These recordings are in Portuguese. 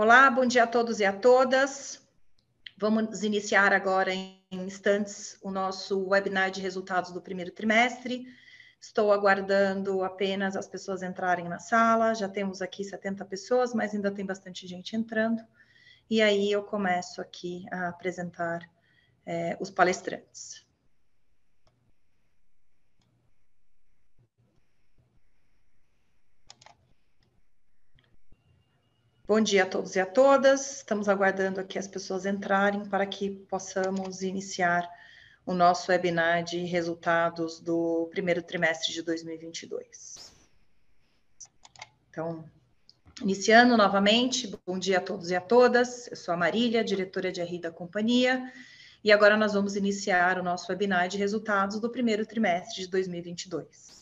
Olá, bom dia a todos e a todas. Vamos iniciar agora em instantes o nosso webinar de resultados do primeiro trimestre. Estou aguardando apenas as pessoas entrarem na sala. Já temos aqui 70 pessoas, mas ainda tem bastante gente entrando. E aí eu começo aqui a apresentar é, os palestrantes. Bom dia a todos e a todas. Estamos aguardando aqui as pessoas entrarem para que possamos iniciar o nosso webinar de resultados do primeiro trimestre de 2022. Então, iniciando novamente, bom dia a todos e a todas. Eu sou a Marília, diretora de RI da companhia, e agora nós vamos iniciar o nosso webinar de resultados do primeiro trimestre de 2022.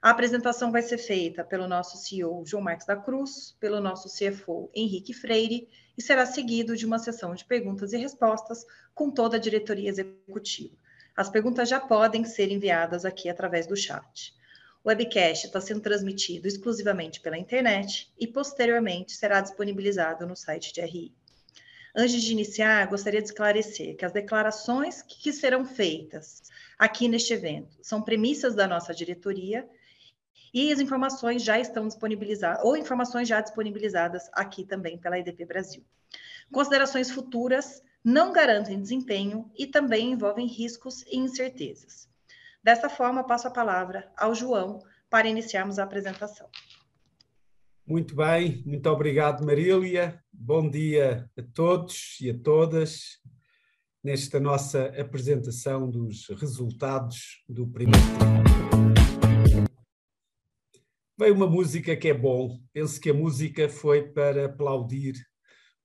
A apresentação vai ser feita pelo nosso CEO João Marcos da Cruz, pelo nosso CFO Henrique Freire e será seguido de uma sessão de perguntas e respostas com toda a diretoria executiva. As perguntas já podem ser enviadas aqui através do chat. O webcast está sendo transmitido exclusivamente pela internet e posteriormente será disponibilizado no site de RI. Antes de iniciar, gostaria de esclarecer que as declarações que serão feitas aqui neste evento são premissas da nossa diretoria e as informações já estão disponibilizadas, ou informações já disponibilizadas aqui também pela EDP Brasil. Considerações futuras não garantem desempenho e também envolvem riscos e incertezas. Dessa forma, passo a palavra ao João para iniciarmos a apresentação. Muito bem, muito obrigado, Marília. Bom dia a todos e a todas nesta nossa apresentação dos resultados do primeiro trimestre veio uma música que é bom. Penso que a música foi para aplaudir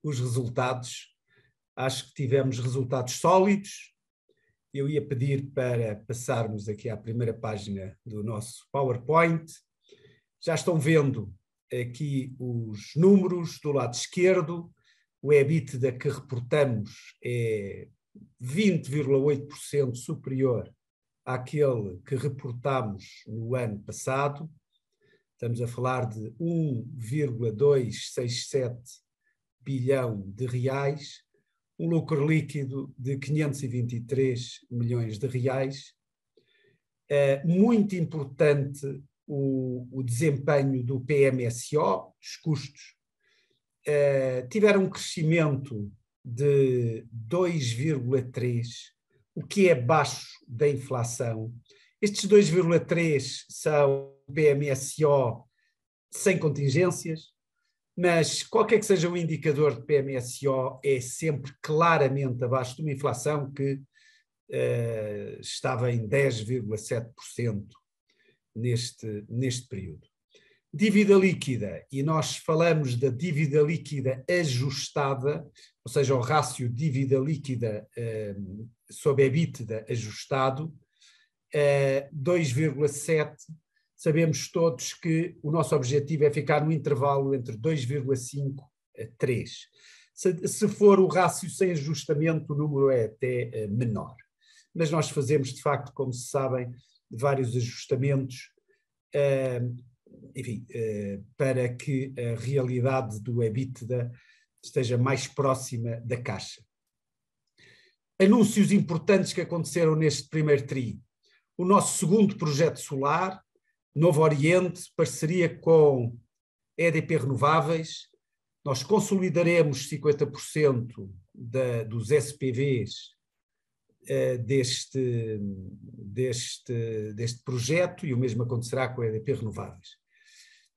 os resultados. Acho que tivemos resultados sólidos. Eu ia pedir para passarmos aqui à primeira página do nosso PowerPoint. Já estão vendo aqui os números do lado esquerdo. O EBITDA que reportamos é 20,8% superior àquele que reportamos no ano passado. Estamos a falar de 1,267 bilhão de reais, um lucro líquido de 523 milhões de reais. É muito importante o, o desempenho do PMSO, os custos, é, tiveram um crescimento de 2,3, o que é baixo da inflação. Estes 2,3 são PMSO sem contingências, mas qualquer que seja o indicador de PMSO é sempre claramente abaixo de uma inflação que uh, estava em 10,7% neste, neste período. Dívida líquida, e nós falamos da dívida líquida ajustada, ou seja, o rácio dívida líquida uh, sobre EBITDA ajustado, uh, 2,7 sabemos todos que o nosso objetivo é ficar no intervalo entre 2,5 a 3. Se, se, for o rácio sem ajustamento, o número é até uh, menor. Mas nós fazemos, de facto, como se sabem, vários ajustamentos, uh, enfim, uh, para que a realidade do EBITDA esteja mais próxima da caixa. Anúncios importantes que aconteceram neste primeiro TRI. O nosso segundo projeto solar, Novo Oriente, parceria com EDP Renováveis, nós consolidaremos 50% da, dos SPVs uh, eh, deste, deste, deste projeto e o mesmo acontecerá com a EDP Renováveis.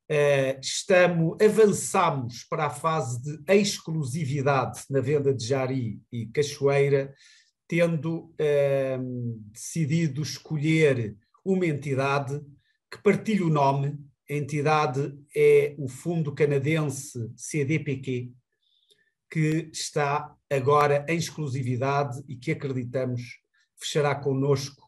Uh, estamos, avançamos para a fase de exclusividade na venda de Jari e Cachoeira, tendo uh, decidido escolher uma entidade que partilha o nome, a entidade é o Fundo Canadense CDPQ, que está agora em exclusividade e que acreditamos fechará connosco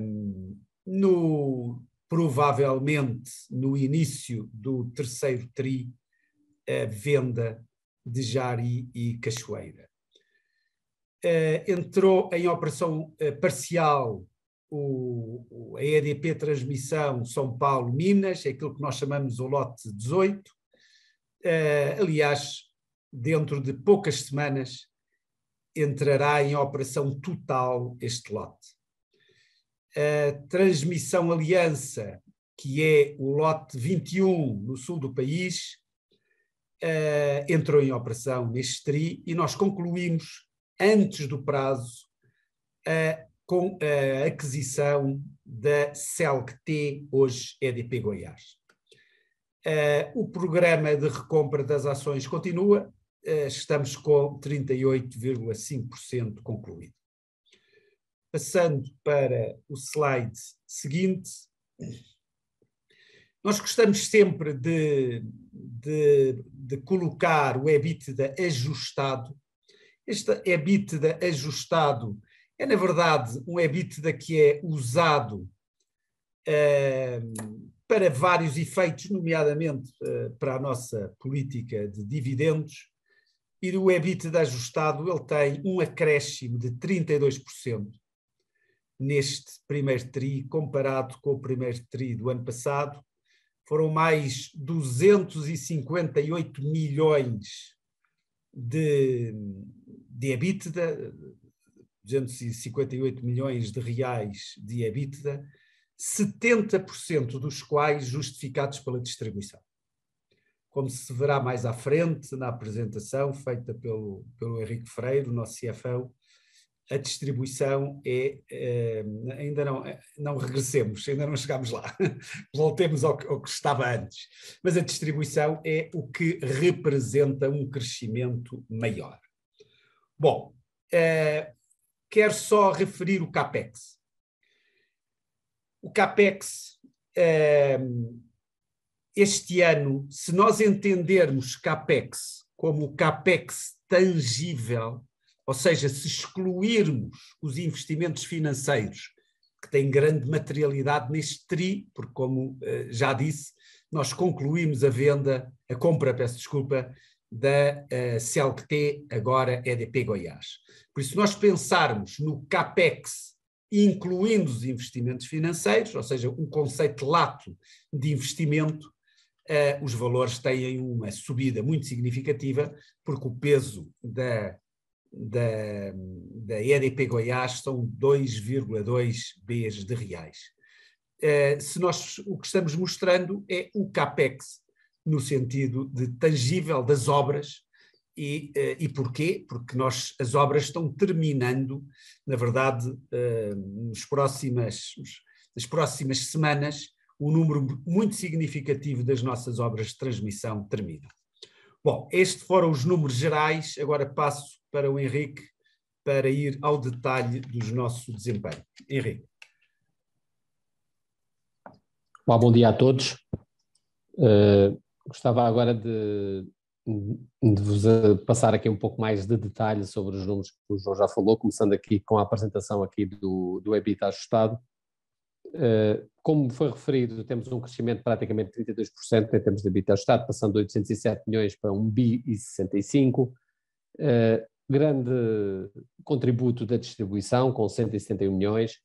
um, no, provavelmente no início do terceiro TRI, a venda de Jari e Cachoeira. Uh, entrou em operação uh, parcial o, a EDP Transmissão São Paulo-Minas, é aquilo que nós chamamos o lote 18. aliás, dentro de poucas semanas entrará em operação total este lote. A transmissão aliança, que é o lote 21 no sul do país, uh, entrou em operação neste TRI e nós concluímos, antes do prazo, uh, com a aquisição da CELC-T, hoje EDP Goiás. Uh, o programa de recompra das ações continua, uh, estamos com 38,5% concluído. Passando para o slide seguinte, nós gostamos sempre de, de, de colocar o EBITDA ajustado. Este EBITDA ajustado é, na verdade, um EBITDA que é usado uh, para vários efeitos, nomeadamente uh, para a nossa política de dividendos, e o EBITDA ajustado ele tem um acréscimo de 32% neste primeiro TRI, comparado com o primeiro TRI do ano passado, foram mais 258 milhões de, de EBITDA, 258 milhões de reais de EBITDA, 70% dos quais justificados pela distribuição. Como se verá mais à frente na apresentação feita pelo, pelo Henrique Freire, o nosso CFO, a distribuição é, é, ainda não, não regressemos, ainda não chegamos lá, voltemos ao, ao, que estava antes, mas a distribuição é o que representa um crescimento maior. Bom, é, quero só referir o CAPEX. O CAPEX, é, este ano, se nós entendermos CAPEX como o CAPEX tangível, ou seja, se excluirmos os investimentos financeiros, que têm grande materialidade neste TRI, porque, como uh, já disse, nós concluímos a venda, a compra, peço desculpa, da uh, CLT, agora EDP Goiás. Por isso, nós pensarmos no CAPEX, incluindo os investimentos financeiros, ou seja, um conceito lato de investimento, uh, os valores têm uma subida muito significativa, porque o peso da da, da EDP Goiás são 2,2 Bs de reais. Uh, se nós o que estamos mostrando é o CAPEX, no sentido de tangível das obras, e, uh, e porquê? Porque nós, as obras estão terminando, na verdade, uh, nas, próximas, nas próximas semanas, um número muito significativo das nossas obras de transmissão termina. Bom, estes foram os números gerais, agora passo para o Henrique para ir ao detalhe do nosso desempenho. Henrique. Olá, bom dia a todos. Uh, gostava agora de, de vos eh, passar aqui um pouco mais de detalhe sobre os números que o João já falou, começando aqui com a apresentação aqui do, do EBITDA ajustado. Uh, como foi referido, temos um crescimento de praticamente 32% em termos de EBITDA ajustado, passando de 807 milhões para 1 bi e 65. Uh, grande contributo da distribuição, com 171 milhões.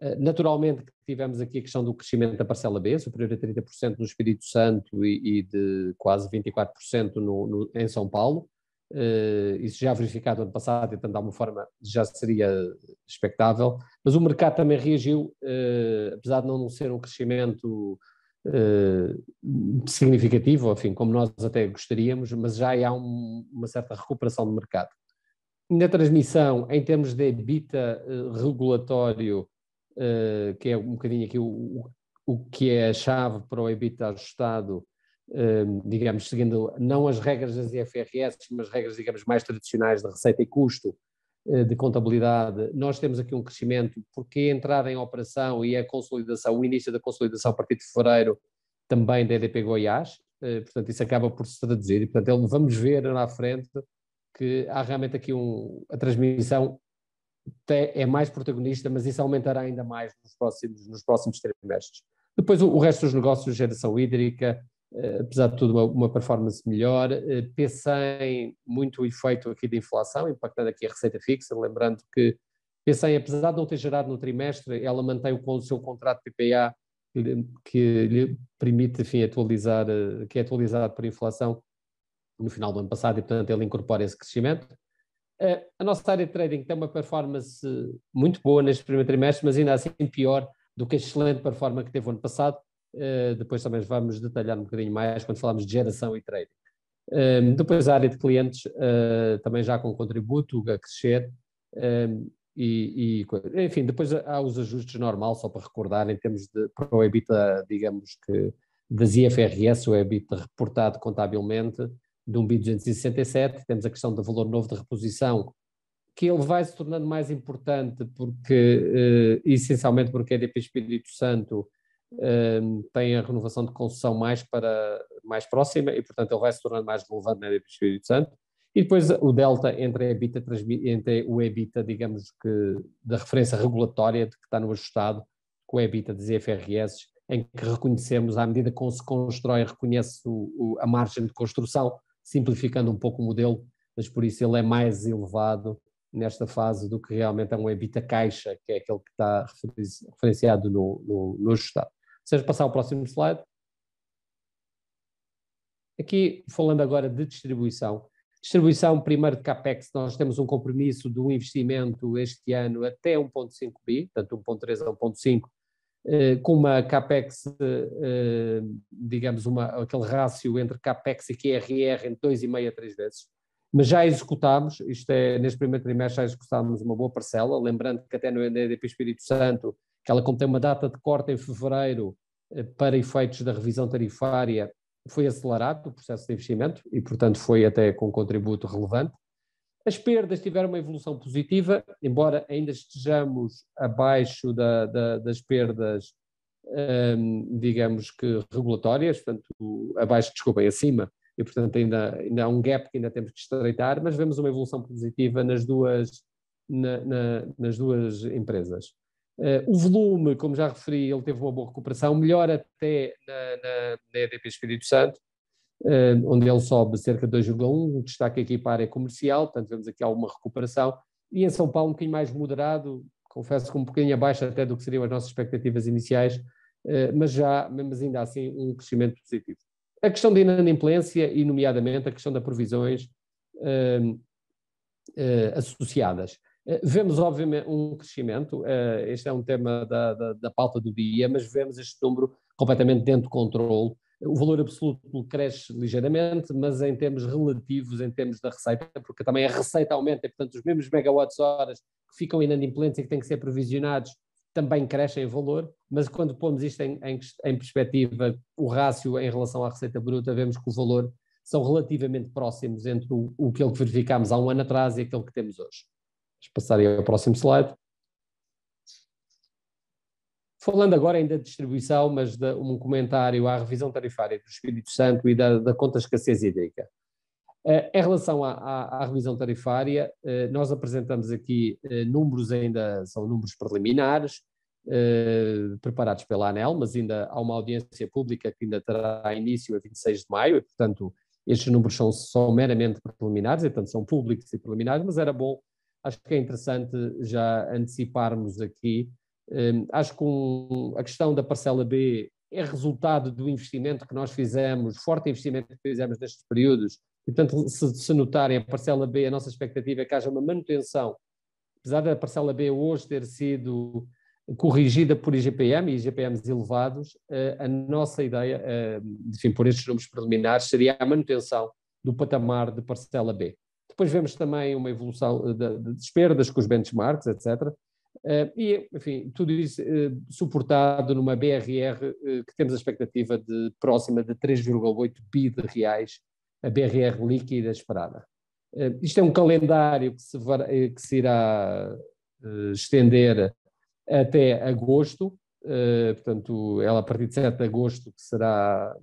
Uh, naturalmente tivemos aqui a questão do crescimento da parcela B, superior a 30% no Espírito Santo e, e de quase 24% no, no, em São Paulo. Uh, isso já verificado ano passado, então de alguma forma já seria expectável, mas o mercado também reagiu, uh, apesar de não ser um crescimento significativo, enfim, como nós até gostaríamos, mas já há um, uma certa recuperação do mercado. Na transmissão, em termos de EBITDA regulatório, que é um bocadinho aqui o, o que é a chave para o EBITDA ajustado, digamos, seguindo não as regras das IFRS, mas regras, digamos, mais tradicionais de receita e custo, eh, de contabilidade, nós temos aqui um crescimento, porque a entrada em operação e a consolidação, o início da consolidação a partir de fevereiro, também da EDP Goiás, portanto, isso acaba por se traduzir, e portanto, vamos ver na frente que há realmente aqui um, a transmissão é mais protagonista, mas isso aumentará ainda mais nos próximos, nos próximos trimestres. Depois o, o resto dos negócios, geração hídrica, Uh, apesar de tudo, uma, uma performance melhor. Uh, P100, muito efeito aqui de inflação, impactando aqui a receita fixa, lembrando que P100, apesar de não ter gerado no trimestre, ela mantém o, o seu contrato PPA que, lhe permite, enfim, atualizar, uh, que é atualizado por inflação, no final do ano passado e, portanto, ele incorpora esse crescimento. A nossa área de trading tem uma performance muito boa neste primeiro trimestre, mas ainda assim pior do que a excelente performance que teve o ano passado. Uh, depois também vamos detalhar um bocadinho mais quando falamos de geração e trading. Um, depois a área de clientes uh, também já com contributo a crescer. Um, e, e, enfim, depois há os ajustes normal, só para recordar, em termos de para o EBITDA, digamos que das IFRS, o EBITDA reportado contabilmente, um BI 267, temos a questão do valor novo de reposição, que ele vai se tornando mais importante porque, eh, essencialmente porque a EDP Espírito Santo eh, tem a renovação de concessão mais para mais próxima e, portanto, ele vai se tornando mais relevante na EDP Espírito Santo. E depois o delta entre, a EBITDA, entre o EBITDA, digamos que, da referência regulatória de que está no ajustado, com o EBITDA das IFRS, em que reconhecemos, à medida que se constrói, reconhece o, o, a margem de construção, simplificando um pouco o modelo, mas por isso ele é mais elevado nesta fase do que realmente é um EBITDA caixa, que é aquele que está referenciado no, no, no ajustado. Seja, passar ao próximo slide. Aqui, falando agora de distribuição, Distribuição, primeiro de CAPEX, nós temos um compromisso do investimento este ano até 1.5 bi, portanto 1.3 a 1.5, eh, com uma CAPEX, eh, digamos, uma, aquele rácio entre CAPEX e QRR entre 2,5 a 3 vezes. Mas já executámos, isto é, neste primeiro trimestre já executámos uma boa parcela, lembrando que até no EDP Espírito Santo, que ela contém uma data de corte em fevereiro eh, para efeitos da revisão tarifária, foi acelerado o processo de investimento e, portanto, foi até com contributo relevante. As perdas tiveram uma evolução positiva, embora ainda estejamos abaixo da, da, das perdas, hum, digamos que regulatórias, portanto, abaixo, desculpem, acima, e portanto ainda, ainda há um gap que ainda temos que estreitar, mas vemos uma evolução positiva nas duas, na, na, nas duas empresas. Uh, o volume, como já referi, ele teve uma boa recuperação, melhor até na, na, na EDP Espírito Santo, onde ele sobe cerca de 2,1, destaque aqui para a área comercial, portanto vemos aqui alguma recuperação, e em São Paulo um bocadinho mais moderado, confesso que um bocadinho abaixo até do que seriam as nossas expectativas iniciais, uh, mas já, mas ainda assim, um crescimento positivo. A questão da inadimplência e, nomeadamente, a questão das provisões associadas. Eh, vemos, obviamente, um crescimento, eh, este é um tema da, da, da, pauta do dia, mas vemos este número completamente dentro de controle. O valor absoluto cresce ligeiramente, mas em termos relativos, em termos da receita, porque também a receita aumenta, e portanto os mesmos megawatts-horas que ficam inadimplentes e que têm que ser provisionados também crescem em valor, mas quando pomos isto em, em, em perspectiva, o rácio em relação à receita bruta, vemos que o valor são relativamente próximos entre o, o que verificámos há um ano atrás e aquele que temos hoje. Vamos passar ao próximo slide. Falando agora ainda de distribuição, mas de um comentário à revisão tarifária do Espírito Santo e da, da conta escassez hídrica. Uh, em relação à, à, à revisão tarifária, uh, nós apresentamos aqui uh, números ainda, são números preliminares, preparados pela ANEL, mas ainda há uma audiência pública que ainda terá início a 26 de maio, e portanto estes números são, são meramente preliminares, portanto são públicos e preliminares, mas era bom acho que é interessante já anteciparmos aqui. Um, acho que um, a questão da parcela B é resultado do investimento que nós fizemos, forte investimento que fizemos nestes períodos. Portanto, se, se notarem a parcela B, a nossa expectativa é que haja uma manutenção, apesar da parcela B hoje ter sido corrigida por IGPM e IGPMs elevados, eh, a nossa ideia, eh, enfim, por estes números preliminares, seria a manutenção do patamar de parcela B. Depois vemos também uma evolução eh, de despesas com os benchmarks, etc. Eh, e, enfim, tudo isso uh, suportado numa BRR uh, que temos a expectativa de próxima de 3,8 bi de reais, a BRR líquida esperada. isto é um calendário que se, que se irá estender até agosto, portanto, ela a partir de 7 de agosto que será,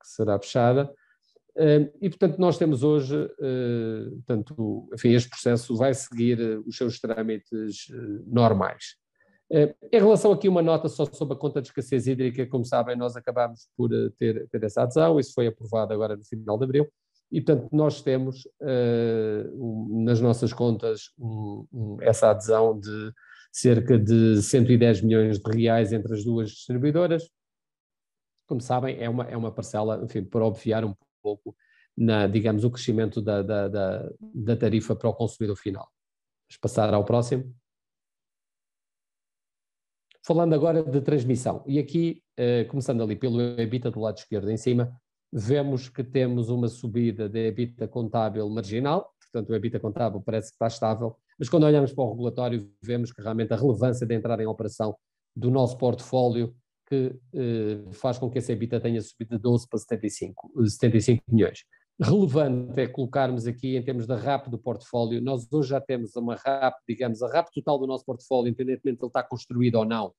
que será fechada. E, portanto, nós temos hoje, eh, portanto, enfim, este processo vai seguir eh, os seus trâmites eh, normais. Em relação aqui uma nota só sobre a conta de escassez hídrica, como sabem, nós acabámos por ter, ter essa adesão, isso foi aprovado agora no final de abril, e portanto nós temos nas nossas contas essa adesão de cerca de 110 milhões de reais entre as duas distribuidoras. Como sabem, é uma, é uma parcela, enfim, para obviar um pouco na, digamos, o crescimento da, da, da, da tarifa para o consumidor final. Vamos passar ao próximo. Falando agora de transmissão, e aqui, eh, começando ali pelo EBITDA do lado esquerdo em cima, vemos que temos uma subida de EBITDA contábil marginal, portanto o EBITDA contábil parece que está estável, mas quando olhamos para o regulatório vemos que realmente a relevância de entrar em operação do nosso portfólio que eh, faz com que esse EBITDA tenha subido de 12 para 75, 75 milhões. Relevante é colocarmos aqui, em termos da RAP do portfólio, nós hoje já temos uma RAP, digamos, a RAP total do nosso portfólio, independentemente de ele estar construído ou não,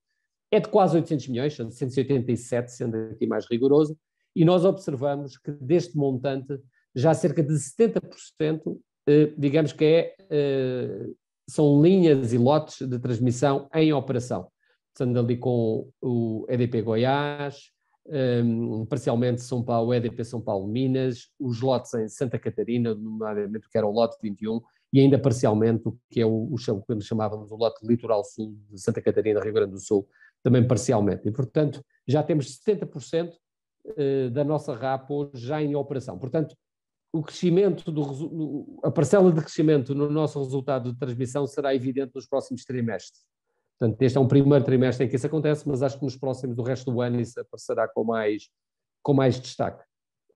é de quase 800 milhões, 787, sendo aqui mais rigoroso, e nós observamos que deste montante, já cerca de 70%, eh, digamos que é, eh, são linhas e lotes de transmissão em operação, estando ali com o EDP Goiás, um, parcialmente São Paulo, EDP São Paulo Minas, os lotes em Santa Catarina, nomeadamente o que era o lote 21, e ainda parcialmente o que é o, o que chamávamos o lote Litoral Sul de Santa Catarina, Rio Grande do Sul, também parcialmente. E, portanto, já temos 70% eh, da nossa RAP hoje já em operação. Portanto, o crescimento, do, a parcela de crescimento no nosso resultado de transmissão será evidente nos próximos trimestres. Portanto, este é um primeiro trimestre em que isso acontece, mas acho que nos próximos do resto do ano isso aparecerá com mais, com mais destaque.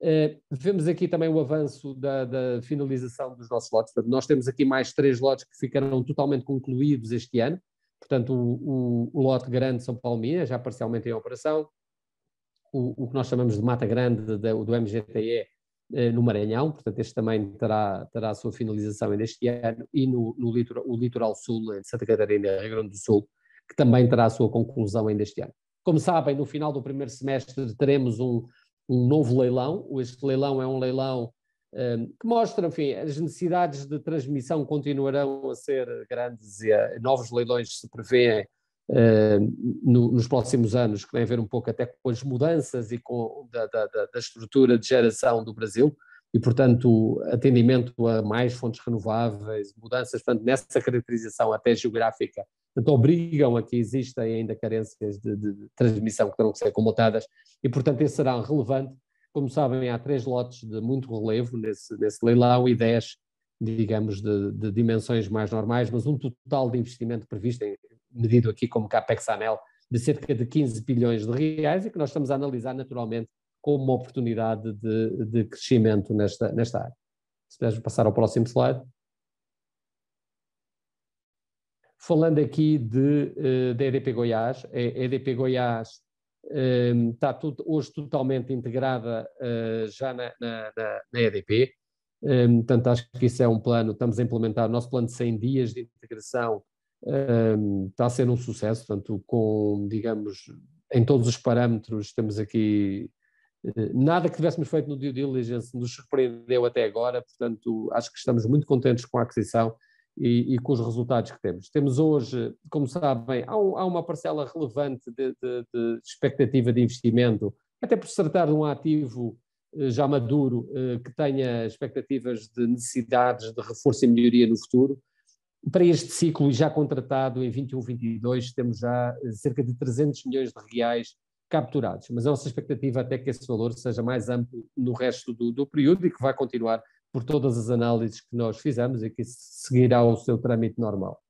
Uh, vemos aqui também o avanço da, da, finalização dos nossos lotes. Portanto, nós temos aqui mais três lotes que ficarão totalmente concluídos este ano. Portanto, o, o, o lote grande São Paulo Minas, já parcialmente em operação. O, o, que nós chamamos de Mata Grande do, do MGTE no Maranhão, portanto, este também terá, terá a sua finalização ainda este ano. E no, no litoral, o Litoral Sul, em Santa Catarina, Rio Grande do Sul, que também terá a sua conclusão ainda este ano. Como sabem, no final do primeiro semestre teremos um, um novo leilão. Este leilão é um leilão um, que mostra, enfim, as necessidades de transmissão continuarão a ser grandes e a, novos leilões se prevêem no, nos próximos anos, que vem a ver um pouco até com as mudanças e com da, da, da estrutura de geração do Brasil e, portanto, atendimento a mais fontes renováveis, mudanças, portanto, nessa caracterização até geográfica, portanto, obrigam a que existem ainda carências de, de, transmissão que terão que ser comutadas e, portanto, esse será relevante. Como sabem, há três lotes de muito relevo nesse, nesse leilão e dez, digamos, de, de, dimensões mais normais, mas um total de investimento previsto, em, medido aqui como CAPEX ANEL, de cerca de 15 bilhões de reais e que nós estamos a analisar naturalmente como uma oportunidade de, de crescimento nesta, nesta área. Se puderes passar ao próximo slide. Falando aqui de, uh, da EDP Goiás, a EDP Goiás ehm, está tudo, hoje totalmente integrada já na, na, na EDP, portanto acho que isso é um plano, estamos a implementar o nosso plano de 100 dias de integração, está a ser um sucesso, portanto com, digamos, em todos os parâmetros temos aqui eh, nada que tivéssemos feito no due diligence nos surpreendeu até agora, portanto, acho que estamos muito contentes com a aquisição e, e com os resultados que temos. Temos hoje, como sabem, há, um, há uma parcela relevante de, de, de, expectativa de investimento, até por se tratar de um ativo eh, já maduro, eh, que tenha expectativas de necessidades de reforço e melhoria no futuro. Para este ciclo, já contratado em 21-22, temos já cerca de 300 milhões de reais capturados. Mas a nossa expectativa até que esse valor seja mais amplo no resto do, do período e que vai continuar por todas as análises que nós fizemos e que seguirá o seu trâmite normal.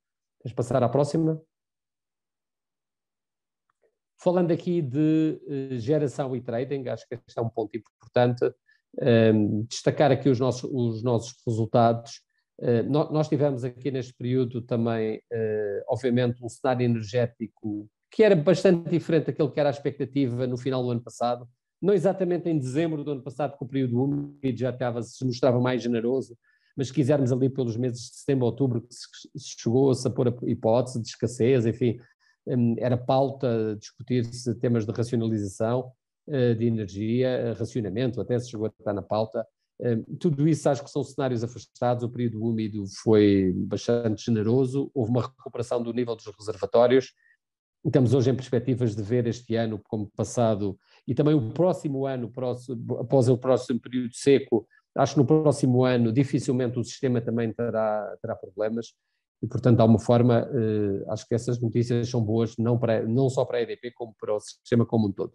Vamos passar à próxima. Falando aqui de uh, geração e trading, acho que este é um ponto importante. Um, ehm, destacar aqui os nossos, os nossos resultados. Uh, nós tivemos aqui neste período também, uh, obviamente, um cenário energético que era bastante diferente daquilo que era a expectativa no final do ano passado. Não exatamente em dezembro do ano passado, que o período úmido já estava, se mostrava mais generoso, mas se quisermos ali pelos meses de setembro, outubro, que chegou-se a pôr a hipótese de escassez, enfim, hum, era pauta discutir-se temas de racionalização eh, de energia, racionamento, até se chegou a estar na pauta. Tudo isso acho que são cenários afastados, o período úmido foi bastante generoso, houve uma recuperação do nível dos reservatórios, Estamos hoje em perspectivas de ver este ano como passado e também o próximo ano, após o próximo período seco, acho que no próximo ano dificilmente o sistema também terá, terá problemas. E, portanto, de alguma forma, eh, acho que essas notícias são boas não, para, não só para a EDP, como para o sistema como um todo.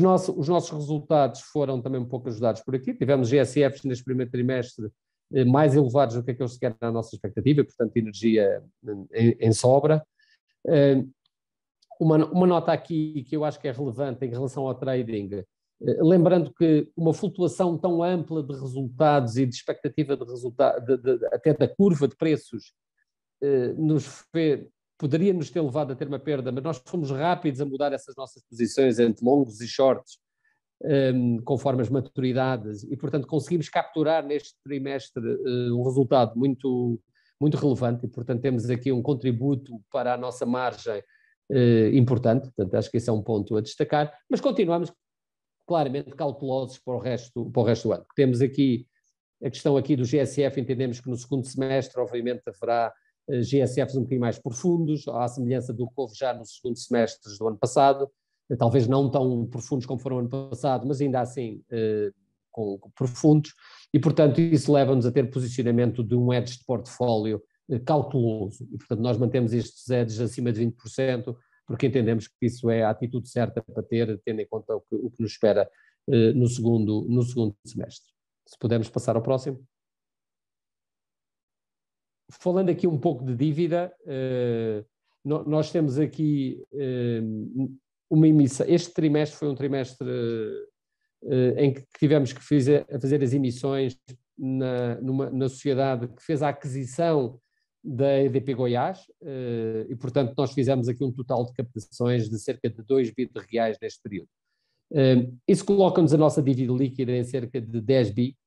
Nossas, os nossos resultados foram também um pouco ajudados por aqui. Tivemos GSFs neste primeiro trimestre eh, mais elevados do que aqueles que eram a nossa expectativa, portanto, energia em, em sobra. Eh, uma, uma, nota aqui que eu acho que é relevante em relação ao trading, eh, lembrando que uma flutuação tão ampla de resultados e de expectativa de resultado, de, de, até da curva de preços, nos fez, poderia nos ter levado a ter uma perda, mas nós fomos rápidos a mudar essas nossas posições entre longos e shorts, um, conforme as maturidades, e portanto conseguimos capturar neste trimestre uh, um resultado muito, muito relevante, e portanto temos aqui um contributo para a nossa margem uh, importante, portanto acho que esse é um ponto a destacar, mas continuamos claramente calculosos para o resto, para o resto do ano. Temos aqui a questão aqui do GSF, entendemos que no segundo semestre, obviamente, haverá GSFs um bocadinho mais profundos, à semelhança do que houve já no segundo semestre do ano passado, eh, talvez não tão profundos como foram no ano passado, mas ainda assim eh, com, com profundos, e portanto isso leva-nos a ter posicionamento de um edge de portfólio calculoso, e portanto nós mantemos estes edges acima de 20%, porque entendemos que isso é a atitude certa para ter, tendo em conta o que, o que nos espera no, segundo, no segundo semestre. Se pudermos passar ao próximo falando aqui um pouco de dívida, uh, nós temos aqui uh, uma emissão. Este trimestre foi um trimestre uh, em que tivemos que fazer, fazer as emissões na, numa, na sociedade que fez a aquisição da EDP Goiás, e portanto nós fizemos aqui um total de captações de cerca de 2 bi de reais neste período. Isso coloca-nos a nossa dívida líquida em cerca de 10 bi, eh,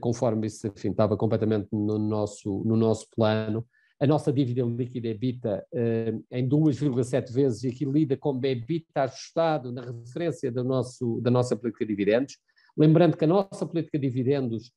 conforme isso enfim, estava completamente no nosso, no nosso plano. A nossa dívida líquida EBITDA eh, em 2,7 vezes e aqui lida com EBITDA ajustado na referência do nosso, da nossa política de dividendos. Lembrando que a nossa política de dividendos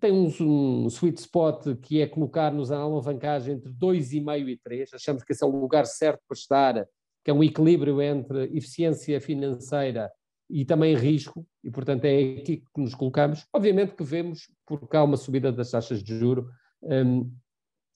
tem um, um sweet spot que é colocar-nos a alavancagem entre 2,5 e 3. Achamos que esse é o lugar certo para estar, que é um equilíbrio entre eficiência financeira e também risco, e portanto é aqui que nos colocamos. Obviamente que vemos, porque há uma subida das taxas de juro um,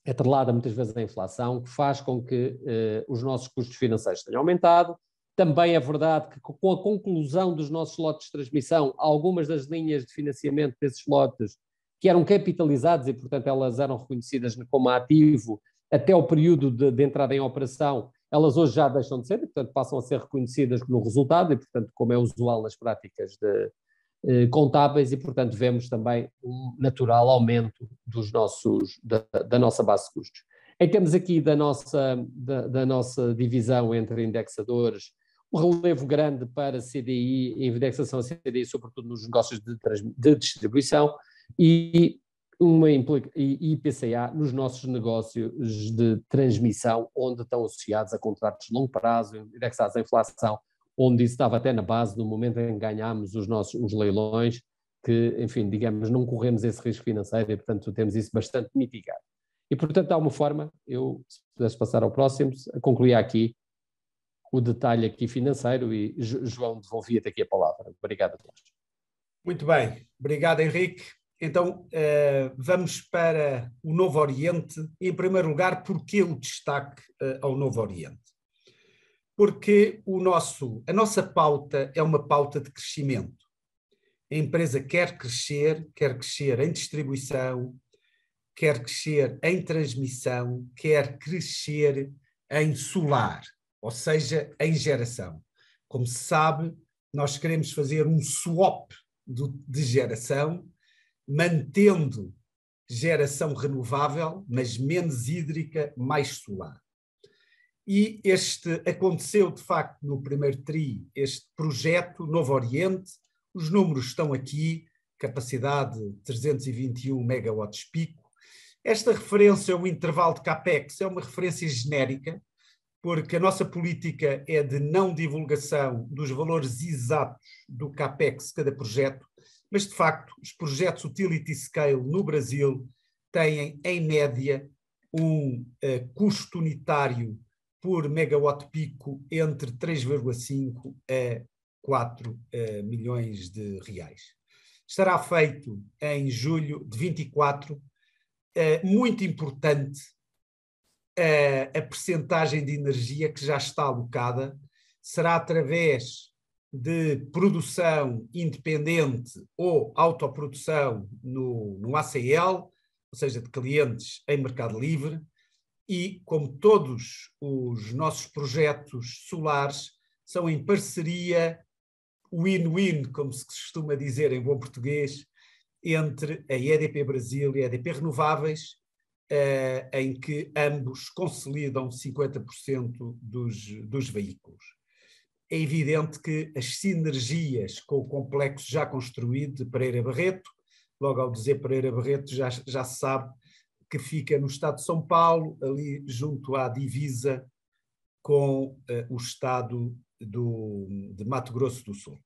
atrelada muitas vezes à inflação, que faz com que uh, os nossos custos financeiros tenham aumentado. Também é verdade que com a conclusão dos nossos lotes de transmissão, algumas das linhas de financiamento desses lotes que eram capitalizados e, portanto, elas eram reconhecidas como ativo até o período de, de entrada em operação, elas hoje já deixam de ser, e, portanto, passam a ser reconhecidas no resultado, e, portanto, como é usual nas práticas de, eh, contábeis, e, portanto, vemos também um natural aumento dos nossos, da, da nossa base de custos. Em termos aqui da nossa, da, da, nossa divisão entre indexadores, um relevo grande para CDI, indexação a CDI, sobretudo nos negócios de, de distribuição, e uma IPCA nos nossos negócios de transmissão, onde estão associados a contratos de longo prazo, indexados à inflação, onde isso estava até na base no momento em que ganhámos os nossos os leilões, que, enfim, digamos, não corremos esse risco financeiro e, portanto, temos isso bastante mitigado. E, portanto, há uma forma, eu, se pudesse passar ao próximo, concluía aqui o detalhe aqui financeiro e, João, devolvia-te aqui a palavra. Obrigado a todos. Muito bem. Obrigado, Henrique. Então, uh, vamos para o Novo Oriente. Em primeiro lugar, porquê o destaque uh, ao Novo Oriente? Porque o nosso, a nossa pauta é uma pauta de crescimento. A empresa quer crescer, quer crescer em distribuição, quer crescer em transmissão, quer crescer em solar, ou seja, em geração. Como se sabe, nós queremos fazer um swap de geração mantendo geração renovável, mas menos hídrica, mais solar. E este aconteceu de facto no primeiro TRI, este projeto Novo Oriente, os números estão aqui, capacidade 321 megawatts pico. Esta referência, o intervalo de CAPEX, é uma referência genérica, porque a nossa política é de não divulgação dos valores exatos do CAPEX de cada projeto, mas de facto os projetos utility scale no Brasil têm em média um uh, custo unitário por megawatt pico entre 3,5 a 4 uh, milhões de reais. Estará feito em julho de 24, uh, eh, muito importante a percentagem de energia que já está alocada será através de produção independente ou autoprodução no, no ACL, ou seja, de clientes em mercado livre, e como todos os nossos projetos solares são em parceria win-win, como se costuma dizer em bom português, entre a EDP Brasil e a EDP Renováveis, eh, em que ambos consolidam 50% dos, dos veículos. É evidente que as sinergias com o complexo já construído de Pereira Barreto, logo ao dizer Pereira Barreto já, já se sabe que fica no estado de São Paulo, ali junto à divisa com uh, o estado do, de Mato Grosso do Sul.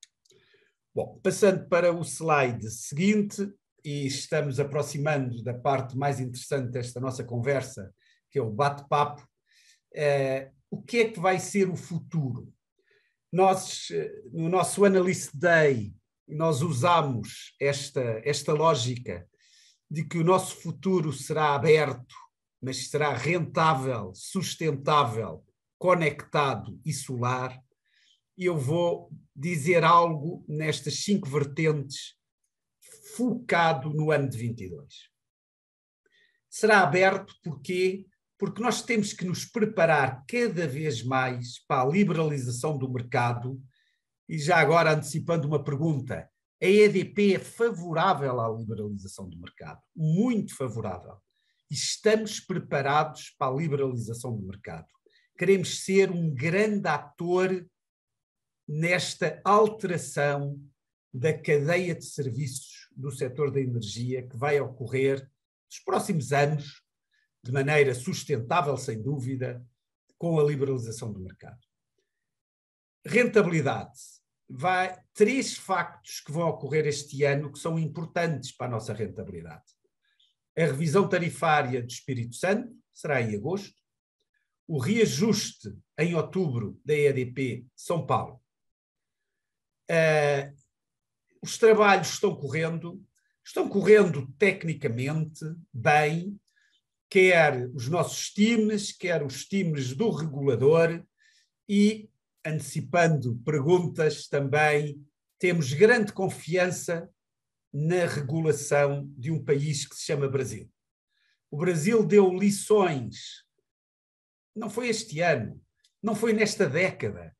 Bom, passando para o slide seguinte, e estamos aproximando da parte mais interessante desta nossa conversa, que é o bate-papo, uh, o que é que vai ser o futuro? Nós, uh, no nosso Analyst Day, nós usamos esta, esta lógica de que o nosso futuro será aberto, mas será rentável, sustentável, conectado e solar, eu vou dizer algo nestas cinco vertentes, focado no ano de 22. Será aberto porque porque nós temos que nos preparar cada vez mais para a liberalização do mercado. E já agora antecipando uma pergunta, a EDP é favorável à liberalização do mercado, muito favorável. Estamos preparados para a liberalização do mercado. Queremos ser um grande ator nesta alteração da cadeia de serviços do setor da energia que vai ocorrer nos próximos anos, de maneira sustentável, sem dúvida, com a liberalização do mercado. Rentabilidade vai três factos que vão ocorrer este ano que são importantes para a nossa rentabilidade. A revisão tarifária do Espírito Santo será em agosto, o reajuste em outubro da EDP São Paulo. Uh, os trabalhos estão correndo, estão correndo tecnicamente bem, quer os nossos times, quer os times do regulador, e antecipando perguntas também, temos grande confiança na regulação de um país que se chama Brasil. O Brasil deu lições, não foi este ano, não foi nesta década.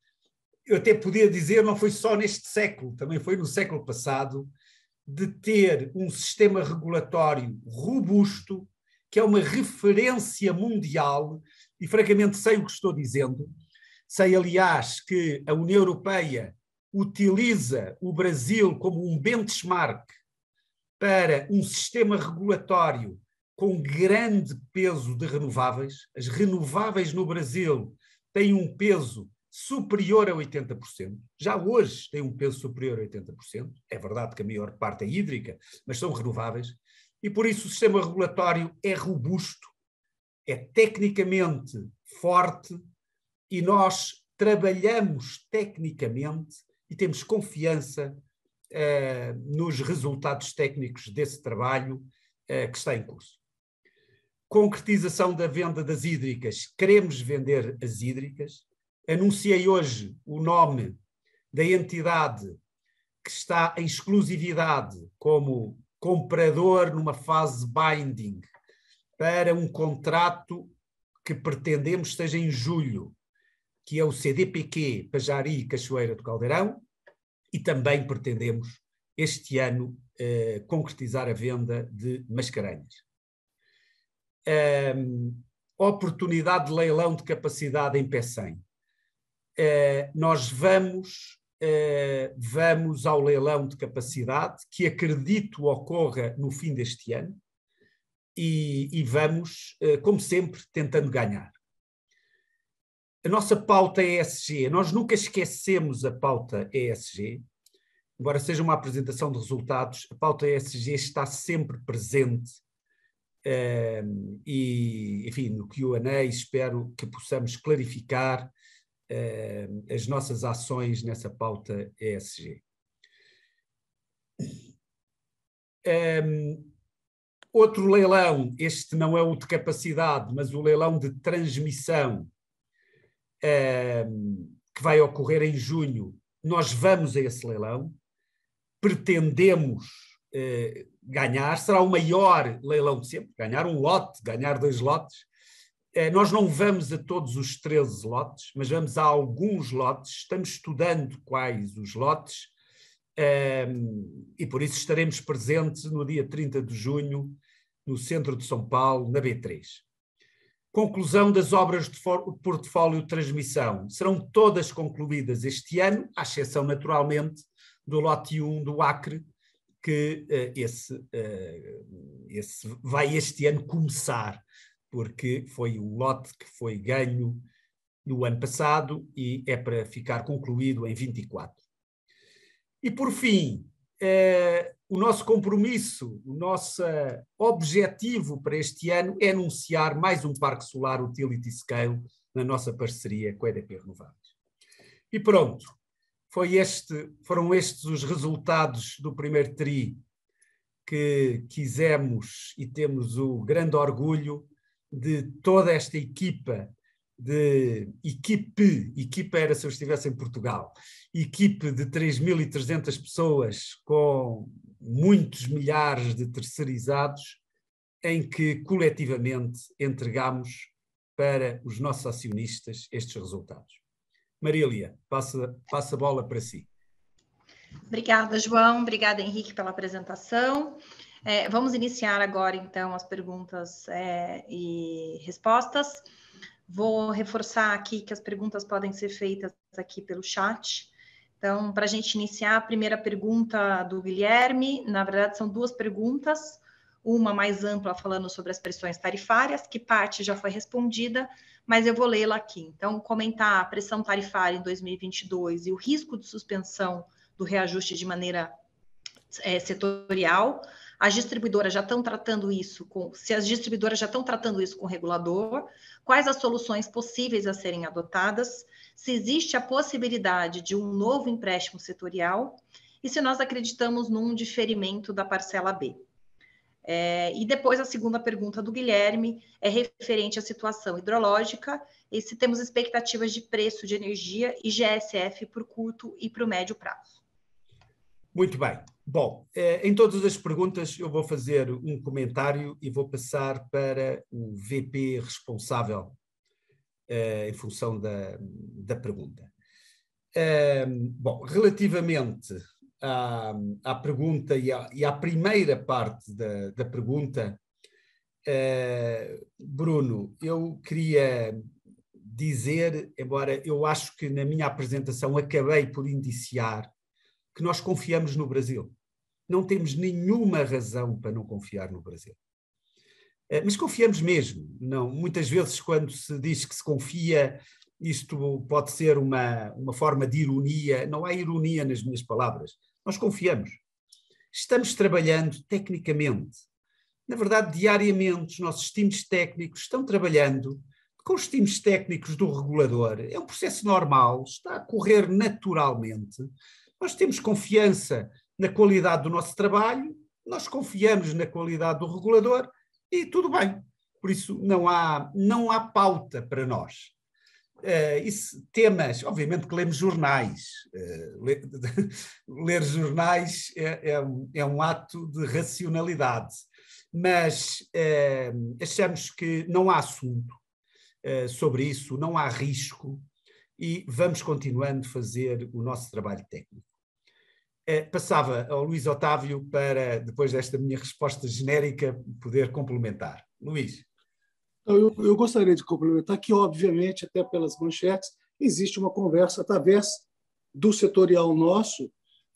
Eu até podia dizer, não foi só neste século, também foi no século passado, de ter um sistema regulatório robusto, que é uma referência mundial, e francamente sei o que estou dizendo, Sei, aliás, que a União Europeia utiliza o Brasil como um benchmark para um sistema regulatório com grande peso de renováveis. As renováveis no Brasil têm um peso superior a 80%. Já hoje têm um peso superior a 80%. É verdade que a maior parte é hídrica, mas são renováveis. E por isso o sistema regulatório é robusto, é tecnicamente forte e nós trabalhamos tecnicamente e temos confiança uh, nos resultados técnicos desse trabalho uh, que está em curso. Concretização da venda das hídricas. Queremos vender as hídricas. Anunciei hoje o nome da entidade que está em exclusividade como comprador numa fase binding para um contrato que pretendemos seja em julho que é o CDPQ Pajari Cachoeira do Caldeirão, e também pretendemos este ano eh, concretizar a venda de mascarenhas. Um, oportunidade de leilão de capacidade em P100. Uh, eh, nós vamos, uh, vamos ao leilão de capacidade, que acredito ocorra no fim deste ano, e, e vamos, uh, como sempre, tentando ganhar. A nossa pauta ESG, nós nunca esquecemos a pauta ESG, embora seja uma apresentação de resultados, a pauta ESG está sempre presente uh, e, enfim, no Q&A espero que possamos clarificar as nossas ações nessa pauta ESG. Um, outro leilão, este não é o de capacidade, mas o leilão de transmissão, que vai ocorrer em junho nós vamos a esse leilão, pretendemos eh, ganhar, será o maior leilão de sempre, ganhar um lote, ganhar dois lotes. Eh, nós não vamos a todos os 13 lotes, mas vamos a alguns lotes, estamos estudando quais os lotes, eh, e por isso estaremos presentes no dia 30 de junho, no centro de São Paulo, na B3. Conclusão das obras de portfólio de transmissão. Serão todas concluídas este ano, à exceção, naturalmente, do lote 1 do Acre, que uh, esse, uh, esse vai este ano começar, porque foi um lote que foi ganho no ano passado e é para ficar concluído em 24. E por fim, uh, o nosso compromisso, o nosso objetivo para este ano é anunciar mais um parque solar utility scale na nossa parceria com a EDP Renováveis. E pronto, foi este, foram estes os resultados do primeiro TRI que quisemos e temos o grande orgulho de toda esta equipa de equipe, equipa era se eu estivesse em Portugal, equipe de 3.300 pessoas com muitos milhares de terceirizados, em que coletivamente entregamos para os nossos acionistas estes resultados. Marília, passa, passa a bola para si. Obrigada, João. Obrigada, Henrique, pela apresentação. É, vamos iniciar agora, então, as perguntas é, e respostas. Vou reforçar aqui que as perguntas podem ser feitas aqui pelo chat. Então, para a gente iniciar, a primeira pergunta do Guilherme, na verdade, são duas perguntas, uma mais ampla falando sobre as pressões tarifárias, que parte já foi respondida, mas eu vou lê-la aqui. Então, comentar a pressão tarifária em 2022 e o risco de suspensão do reajuste de maneira é, setorial. As distribuidoras já estão tratando isso com, se as distribuidoras já estão tratando isso com o regulador, quais as soluções possíveis a serem adotadas, se existe a possibilidade de um novo empréstimo setorial e se nós acreditamos num diferimento da parcela B. É, e depois a segunda pergunta do Guilherme é referente à situação hidrológica e se temos expectativas de preço de energia e GSF o curto e para o médio prazo. Muito bem. Bom, é, em todas as perguntas eu vou fazer um comentário e vou passar para o VP responsável uh, em função da, da pergunta. Uh, bom, relativamente à, à pergunta e à, e à, primeira parte da, da pergunta, uh, Bruno, eu queria dizer, embora eu acho que na minha apresentação acabei por indiciar que nós confiamos no Brasil. Não temos nenhuma razão para não confiar no Brasil. Eh, mas confiamos mesmo. Não, muitas vezes, quando se diz que se confia, isto pode ser uma, uma forma de ironia. Não há ironia nas minhas palavras. Nós confiamos. Estamos trabalhando tecnicamente. Na verdade, diariamente, os nossos times técnicos estão trabalhando com os times técnicos do regulador. É um processo normal, está a correr naturalmente. Nós temos confiança na qualidade do nosso trabalho, nós confiamos na qualidade do regulador e tudo bem. Por isso não há, não há pauta para nós. Uh, isso, temas, obviamente que lemos jornais. Uh, ler, ler, jornais é, é, um, é, um, ato de racionalidade, mas uh, achamos que não há assunto sobre isso, não há risco e vamos continuando a fazer o nosso trabalho técnico. Eh, passava ao Luís Otávio para, depois desta minha resposta genérica, poder complementar. Luís. Eu, eu gostaria de complementar que, obviamente, até pelas manchetes, existe uma conversa através do setorial nosso,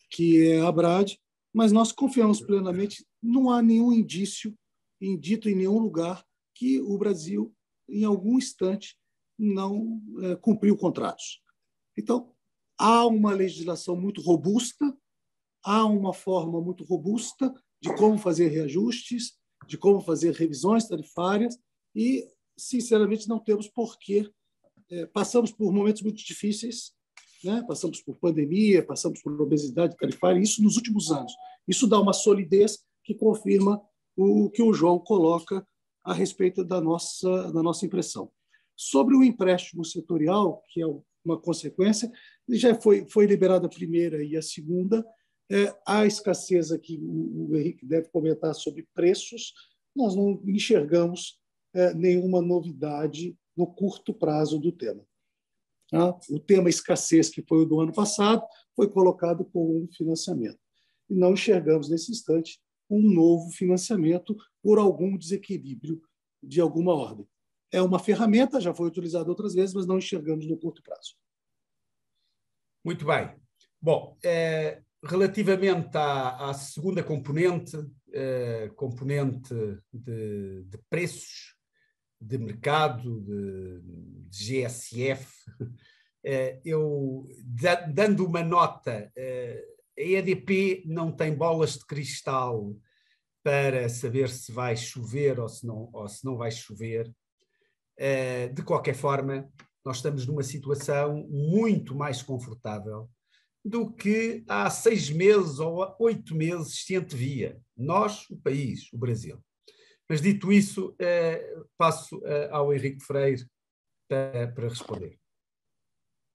que é a BRAD, mas nós confiamos plenamente, não há nenhum indício indito em nenhum lugar que o Brasil, em algum instante, não é, cumpriu contratos. Então, há uma legislação muito robusta há uma forma muito robusta de como fazer reajustes, de como fazer revisões tarifárias e, sinceramente, não temos porquê. É, passamos por momentos muito difíceis, né? passamos por pandemia, passamos por obesidade tarifária, isso nos últimos anos. Isso dá uma solidez que confirma o que o João coloca a respeito da nossa, da nossa impressão. Sobre o empréstimo setorial, que é uma consequência. Já foi, foi liberada a primeira e a segunda. É, a escassez aqui, o, Henrique deve comentar sobre preços, nós não enxergamos é, nenhuma novidade no curto prazo do tema. Tá? O tema escassez, que foi o do ano passado, foi colocado com um financiamento. E não enxergamos, nesse instante, um novo financiamento por algum desequilíbrio de alguma ordem. É uma ferramenta, já foi utilizada outras vezes, mas não enxergamos no curto prazo. Muito bem. Bom, é, relativamente à, à, segunda componente, é, componente de, de, preços, de mercado, de, de GSF, é, eu, dando uma nota, é, a EDP não tem bolas de cristal para saber se vai chover ou se não, ou se não vai chover. Uh, de qualquer forma, nós estamos numa situação muito mais confortável do que há seis meses ou oito meses se antevia. Nós, o país, o Brasil. Mas dito isso, uh, passo uh, ao Henrique Freire para, responder.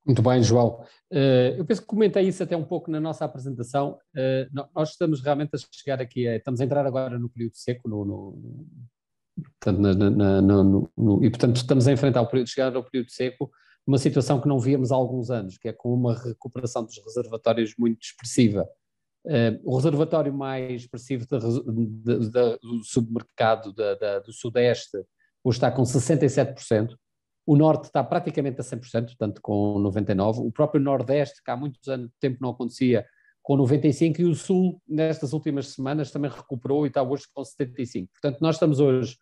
Muito bem, João. Uh, eu penso que comentei isso até um pouco na nossa apresentação. Nós estamos realmente a chegar aqui, estamos a entrar agora no período seco, no, no, portanto, na, na, no, no, e portanto estamos a enfrentar o período, chegar ao período seco, uma situação que não víamos há alguns anos, que é com uma recuperação dos reservatórios muito expressiva. Uh, o reservatório mais expressivo de, de, de, do submercado do Sudeste hoje está com 67%, o Norte está praticamente a 100%, portanto com 99%. O próprio Nordeste, que há muitos anos de tempo não acontecia, com 95%. E o Sul, nestas últimas semanas, também recuperou e está hoje com 75%. Portanto, nós estamos hoje,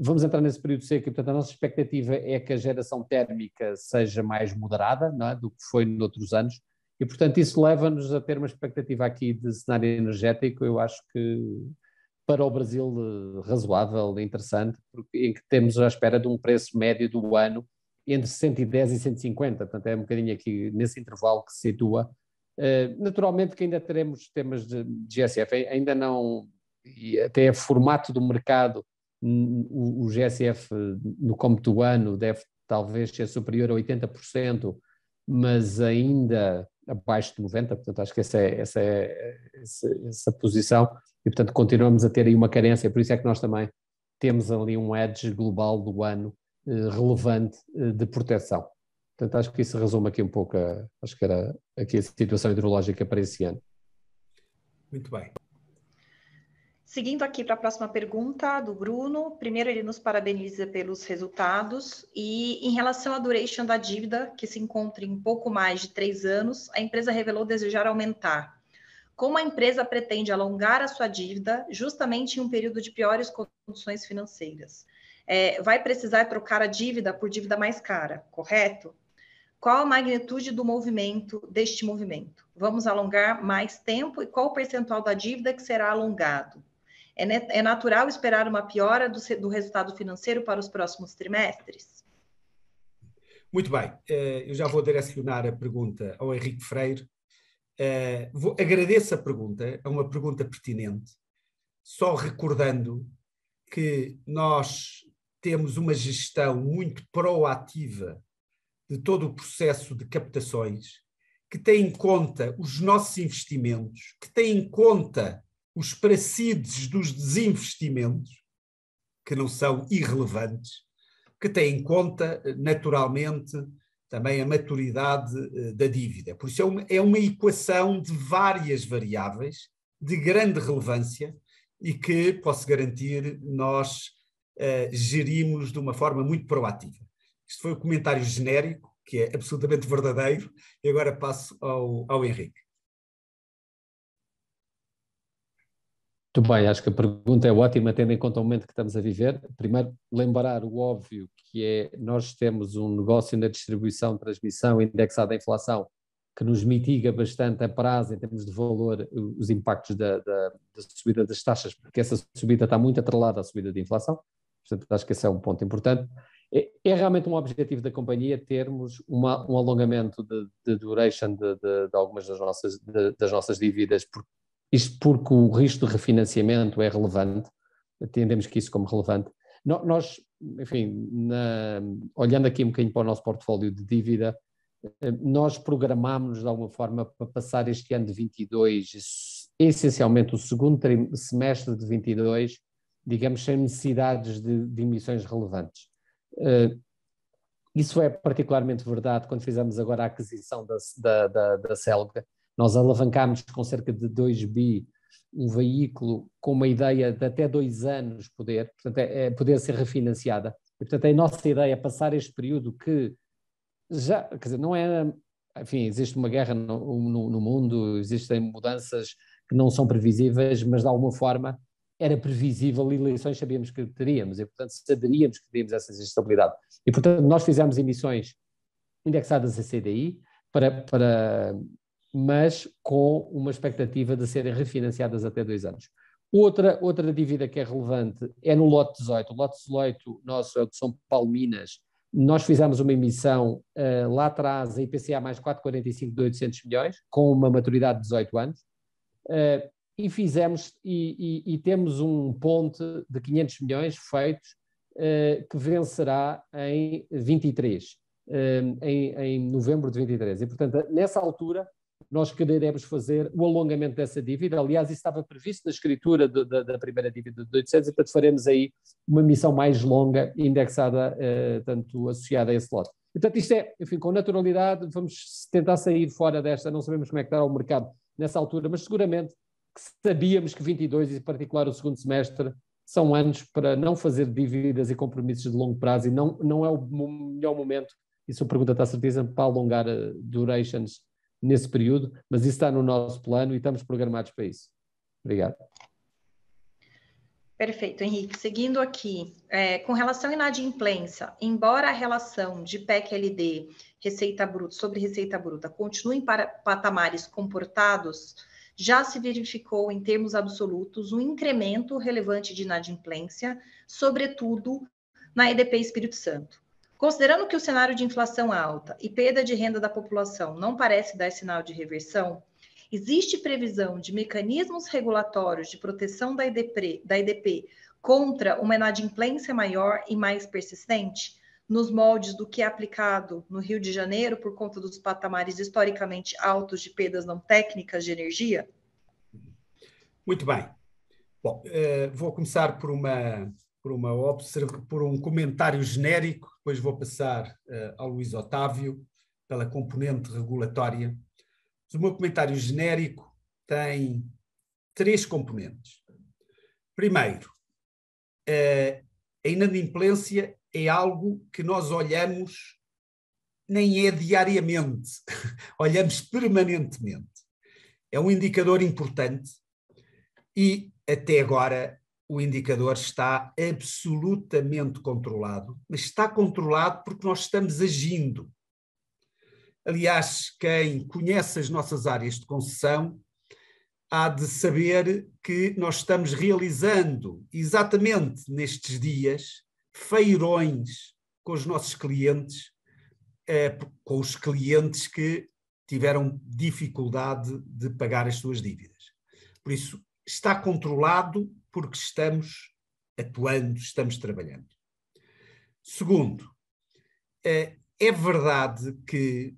vamos entrar nesse período seco e, portanto, a nossa expectativa é que a geração térmica seja mais moderada é? do que foi noutros anos. E, portanto, isso leva-nos a ter uma expectativa aqui de cenário energético, eu acho que para o Brasil eh, razoável, interessante, porque, em que temos à espera de um preço médio do ano entre 110 e 150, portanto é um bocadinho aqui nesse intervalo que se situa. Uh, naturalmente que ainda teremos temas de, GSF, ainda não, e até formato do mercado, o, GSF no cômputo do ano deve talvez ser superior a 80%, mas ainda abaixo de 90%, portanto acho que essa é, essa é essa, essa posição e, portanto, continuamos a ter aí uma carência, por isso é que nós também temos ali um edge global do ano eh, relevante eh, de proteção. Portanto, acho que isso resume aqui um pouco, a, acho que era aqui a situação hidrológica para esse ano. Muito bem. Seguindo aqui para a próxima pergunta do Bruno, primeiro ele nos parabeniza pelos resultados e em relação à duration da dívida, que se encontra em pouco mais de três anos, a empresa revelou desejar aumentar como a empresa pretende alongar a sua dívida justamente em um período de piores condições financeiras? É, vai precisar trocar a dívida por dívida mais cara, correto? Qual a magnitude do movimento, deste movimento? Vamos alongar mais tempo e qual o percentual da dívida que será alongado? É, é natural esperar uma piora do, do resultado financeiro para os próximos trimestres? Muito bem, eh, eu já vou direcionar a pergunta ao Henrique Freire, vou, agradeço a pergunta, é uma pergunta pertinente, só recordando que nós temos uma gestão muito proativa de todo o processo de captações, que tem em conta os nossos investimentos, que tem em conta os pracides dos desinvestimentos, que não são irrelevantes, que tem em conta, naturalmente, também a maturidade uh, da dívida. Por isso é uma, é uma equação de várias variáveis de grande relevância e que, posso garantir, nós uh, gerimos de uma forma muito proativa. Isto foi um comentário genérico, que é absolutamente verdadeiro, e agora passo ao, ao Henrique. Muito bem, acho que a pergunta é ótima, tendo em conta o momento que estamos a viver. Primeiro, lembrar o óbvio, que é nós temos um negócio na distribuição, transmissão indexado à inflação, que nos mitiga bastante a prazo, em termos de valor, os impactos da, da, da subida das taxas, porque essa subida está muito atrelada à subida da inflação. Portanto, acho que esse é um ponto importante. É, é realmente um objetivo da companhia termos uma, um alongamento de, de duration de, de, de, algumas das nossas, das nossas dívidas, porque isto porque o risco de refinanciamento é relevante, entendemos que isso como relevante. Nós, enfim, na, olhando aqui um bocadinho para o nosso portfólio de dívida, nós programámos de alguma forma para passar este ano de 22, essencialmente o segundo semestre de 22, digamos, sem necessidades de, de emissões relevantes. Isso é particularmente verdade quando fizemos agora a aquisição da, da, da, da Celga. Nós alavancámos com cerca de 2 bi um veículo com uma ideia de até dois anos poder, portanto, é, é poder ser refinanciada. E, portanto, a nossa ideia é passar este período que já, quer dizer, não é, enfim, existe uma guerra no, no, no mundo, existem mudanças que não são previsíveis, mas de alguma forma era previsível eleições sabíamos que teríamos e, portanto, saberíamos que teríamos essa estabilidade. E, portanto, nós fizemos emissões indexadas a CDI, para, para, mas com uma expectativa de serem refinanciadas até dois anos. Outra, outra dívida que é relevante é no lote 18. O lote 18 nosso é o de São Paulo Minas. Nós fizemos uma emissão uh, lá atrás, a IPCA mais 4,45 de 800 milhões, com uma maturidade de 18 anos. Uh, e fizemos e, e, e, temos um ponte de 500 milhões feitos uh, que vencerá em 23, uh, em, em, novembro de 23. E, portanto, nessa altura, nós quereremos fazer o alongamento dessa dívida. Aliás, isso estava previsto na escritura de, de, da primeira dívida de 800, e, portanto, faremos aí uma missão mais longa, indexada, uh, tanto associada a esse lote. Portanto, isto é, enfim, com naturalidade, vamos tentar sair fora desta, não sabemos como é que está o mercado nessa altura, mas seguramente sabíamos que 22 e em particular o segundo semestre são anos para não fazer dívidas e compromissos de longo prazo e não, não é o melhor momento, e a pergunta está certeza, para alongar uh, durations nesse período, mas isso está no nosso plano e estamos programados para isso. Obrigado. Perfeito, Henrique. Seguindo aqui, é, com relação à inadimplência, embora a relação de PEC-LD, receita bruta, sobre receita bruta, continue para patamares comportados, já se verificou, em termos absolutos, um incremento relevante de inadimplência, sobretudo na EDP Espírito Santo. Considerando que o cenário de inflação alta e perda de renda da população não parece dar sinal de reversão, existe previsão de mecanismos regulatórios de proteção da EDP, da contra uma inadimplência maior e mais persistente? nos moldes do que é aplicado no Rio de Janeiro por conta dos patamares historicamente altos de perdas não técnicas de energia? Muito bem. Bom, uh, vou começar por uma por uma por um comentário genérico, depois vou passar uh, ao Luís Otávio pela componente regulatória. O meu comentário genérico tem três componentes. Primeiro, uh, a inadimplência é algo que nós olhamos nem é diariamente, olhamos permanentemente. É um indicador importante e até agora o indicador está absolutamente controlado, mas está controlado porque nós estamos agindo. Aliás, quem conhece as nossas áreas de concessão há de saber que nós estamos realizando exatamente nestes dias feirões com os nossos clientes, eh, com os clientes que tiveram dificuldade de pagar as suas dívidas. Por isso, está controlado porque estamos atuando, estamos trabalhando. Segundo, eh, é verdade que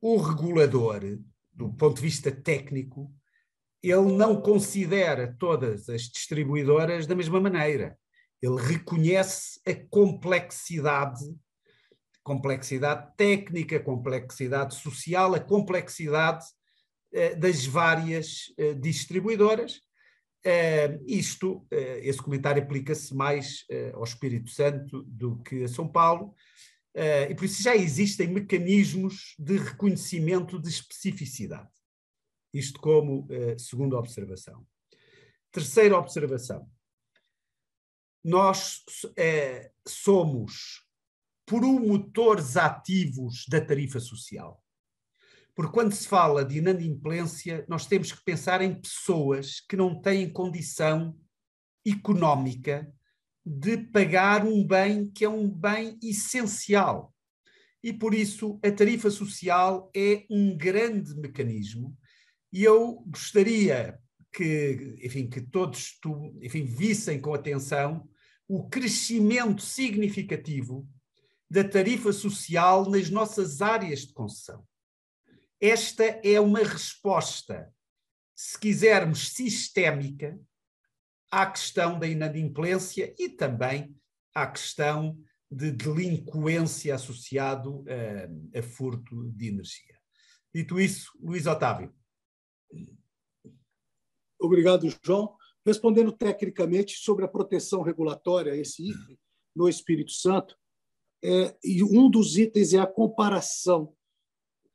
o regulador, do ponto de vista técnico, ele não considera todas as distribuidoras da mesma maneira. Ele reconhece a complexidade, complexidade técnica, complexidade social, a complexidade eh, das várias eh, distribuidoras. Eh, isto, esse comentário aplica-se mais ao Espírito Santo do que a São Paulo, e por isso já existem mecanismos de reconhecimento de especificidade. Isto como segunda observação. Terceira observação nós somos promotores ativos da tarifa social. Porque quando se fala de inadimplência, nós temos que pensar em pessoas que não têm condição económica de pagar um bem que é um bem essencial. E por isso a tarifa social é um grande mecanismo e eu gostaria que, enfim, que todos enfim, vissem com atenção o crescimento significativo da tarifa social nas nossas áreas de concessão. Esta é uma resposta, se quisermos, sistémica à questão da inadimplência e também à questão de delinquência associado a, a furto de energia. Dito isso, Luís Otávio. Obrigado, João. Respondendo tecnicamente sobre a proteção regulatória, esse item no Espírito Santo, é, e um dos itens é a comparação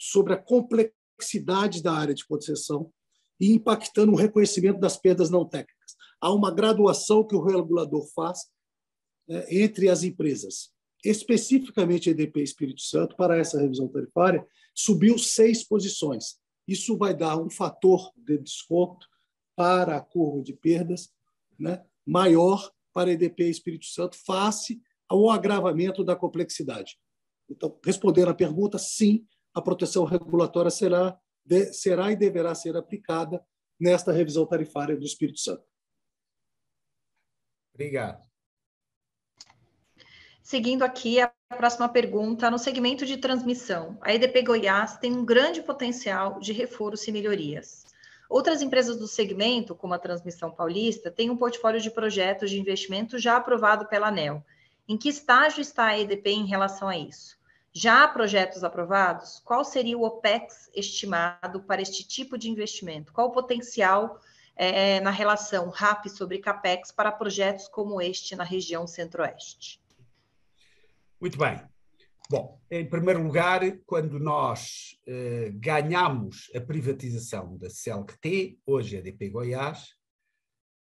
sobre a complexidade da área de concessão e impactando o reconhecimento das perdas não técnicas. Há uma graduação que o regulador faz é, entre as empresas. Especificamente a EDP Espírito Santo, para essa revisão tarifária, subiu seis posições. Isso vai dar um fator de desconto para a curva de perdas né, maior para a EDP Espírito Santo, face ao agravamento da complexidade. Então, respondendo à pergunta, sim, a proteção regulatória será, de, será e deverá ser aplicada nesta revisão tarifária do Espírito Santo. Obrigado. Seguindo aqui a próxima pergunta, no segmento de transmissão, a EDP Goiás tem um grande potencial de reforço e melhorias. Outras empresas do segmento, como a Transmissão Paulista, têm um portfólio de projetos de investimento já aprovado pela ANEL. Em que estágio está a EDP em relação a isso? Já há projetos aprovados? Qual seria o OPEX estimado para este tipo de investimento? Qual o potencial é, na relação RAP sobre CAPEX para projetos como este na região centro-oeste? Muito bem. Bom, em primeiro lugar, quando nós eh, ganhamos a privatização da CELCT, hoje é DP Goiás,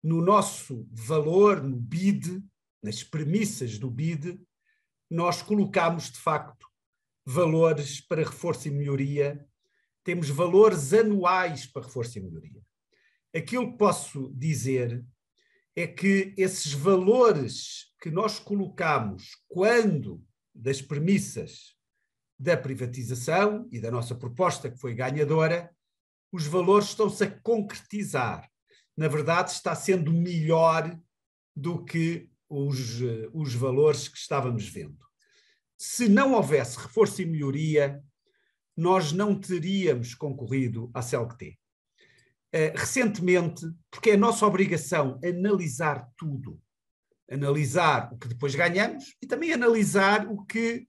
no nosso valor, no BID, nas premissas do BID, nós colocamos de facto valores para reforço e melhoria, temos valores anuais para reforço e melhoria. Aquilo que posso dizer é que esses valores que nós colocamos quando das premissas da privatização e da nossa proposta que foi ganhadora, os valores estão-se a concretizar. Na verdade, está sendo melhor do que os, os valores que estávamos vendo. Se não houvesse reforço e melhoria, nós não teríamos concorrido à CLT. Uh, recentemente, porque é a nossa obrigação analisar tudo, analisar o que depois ganhamos e também analisar o que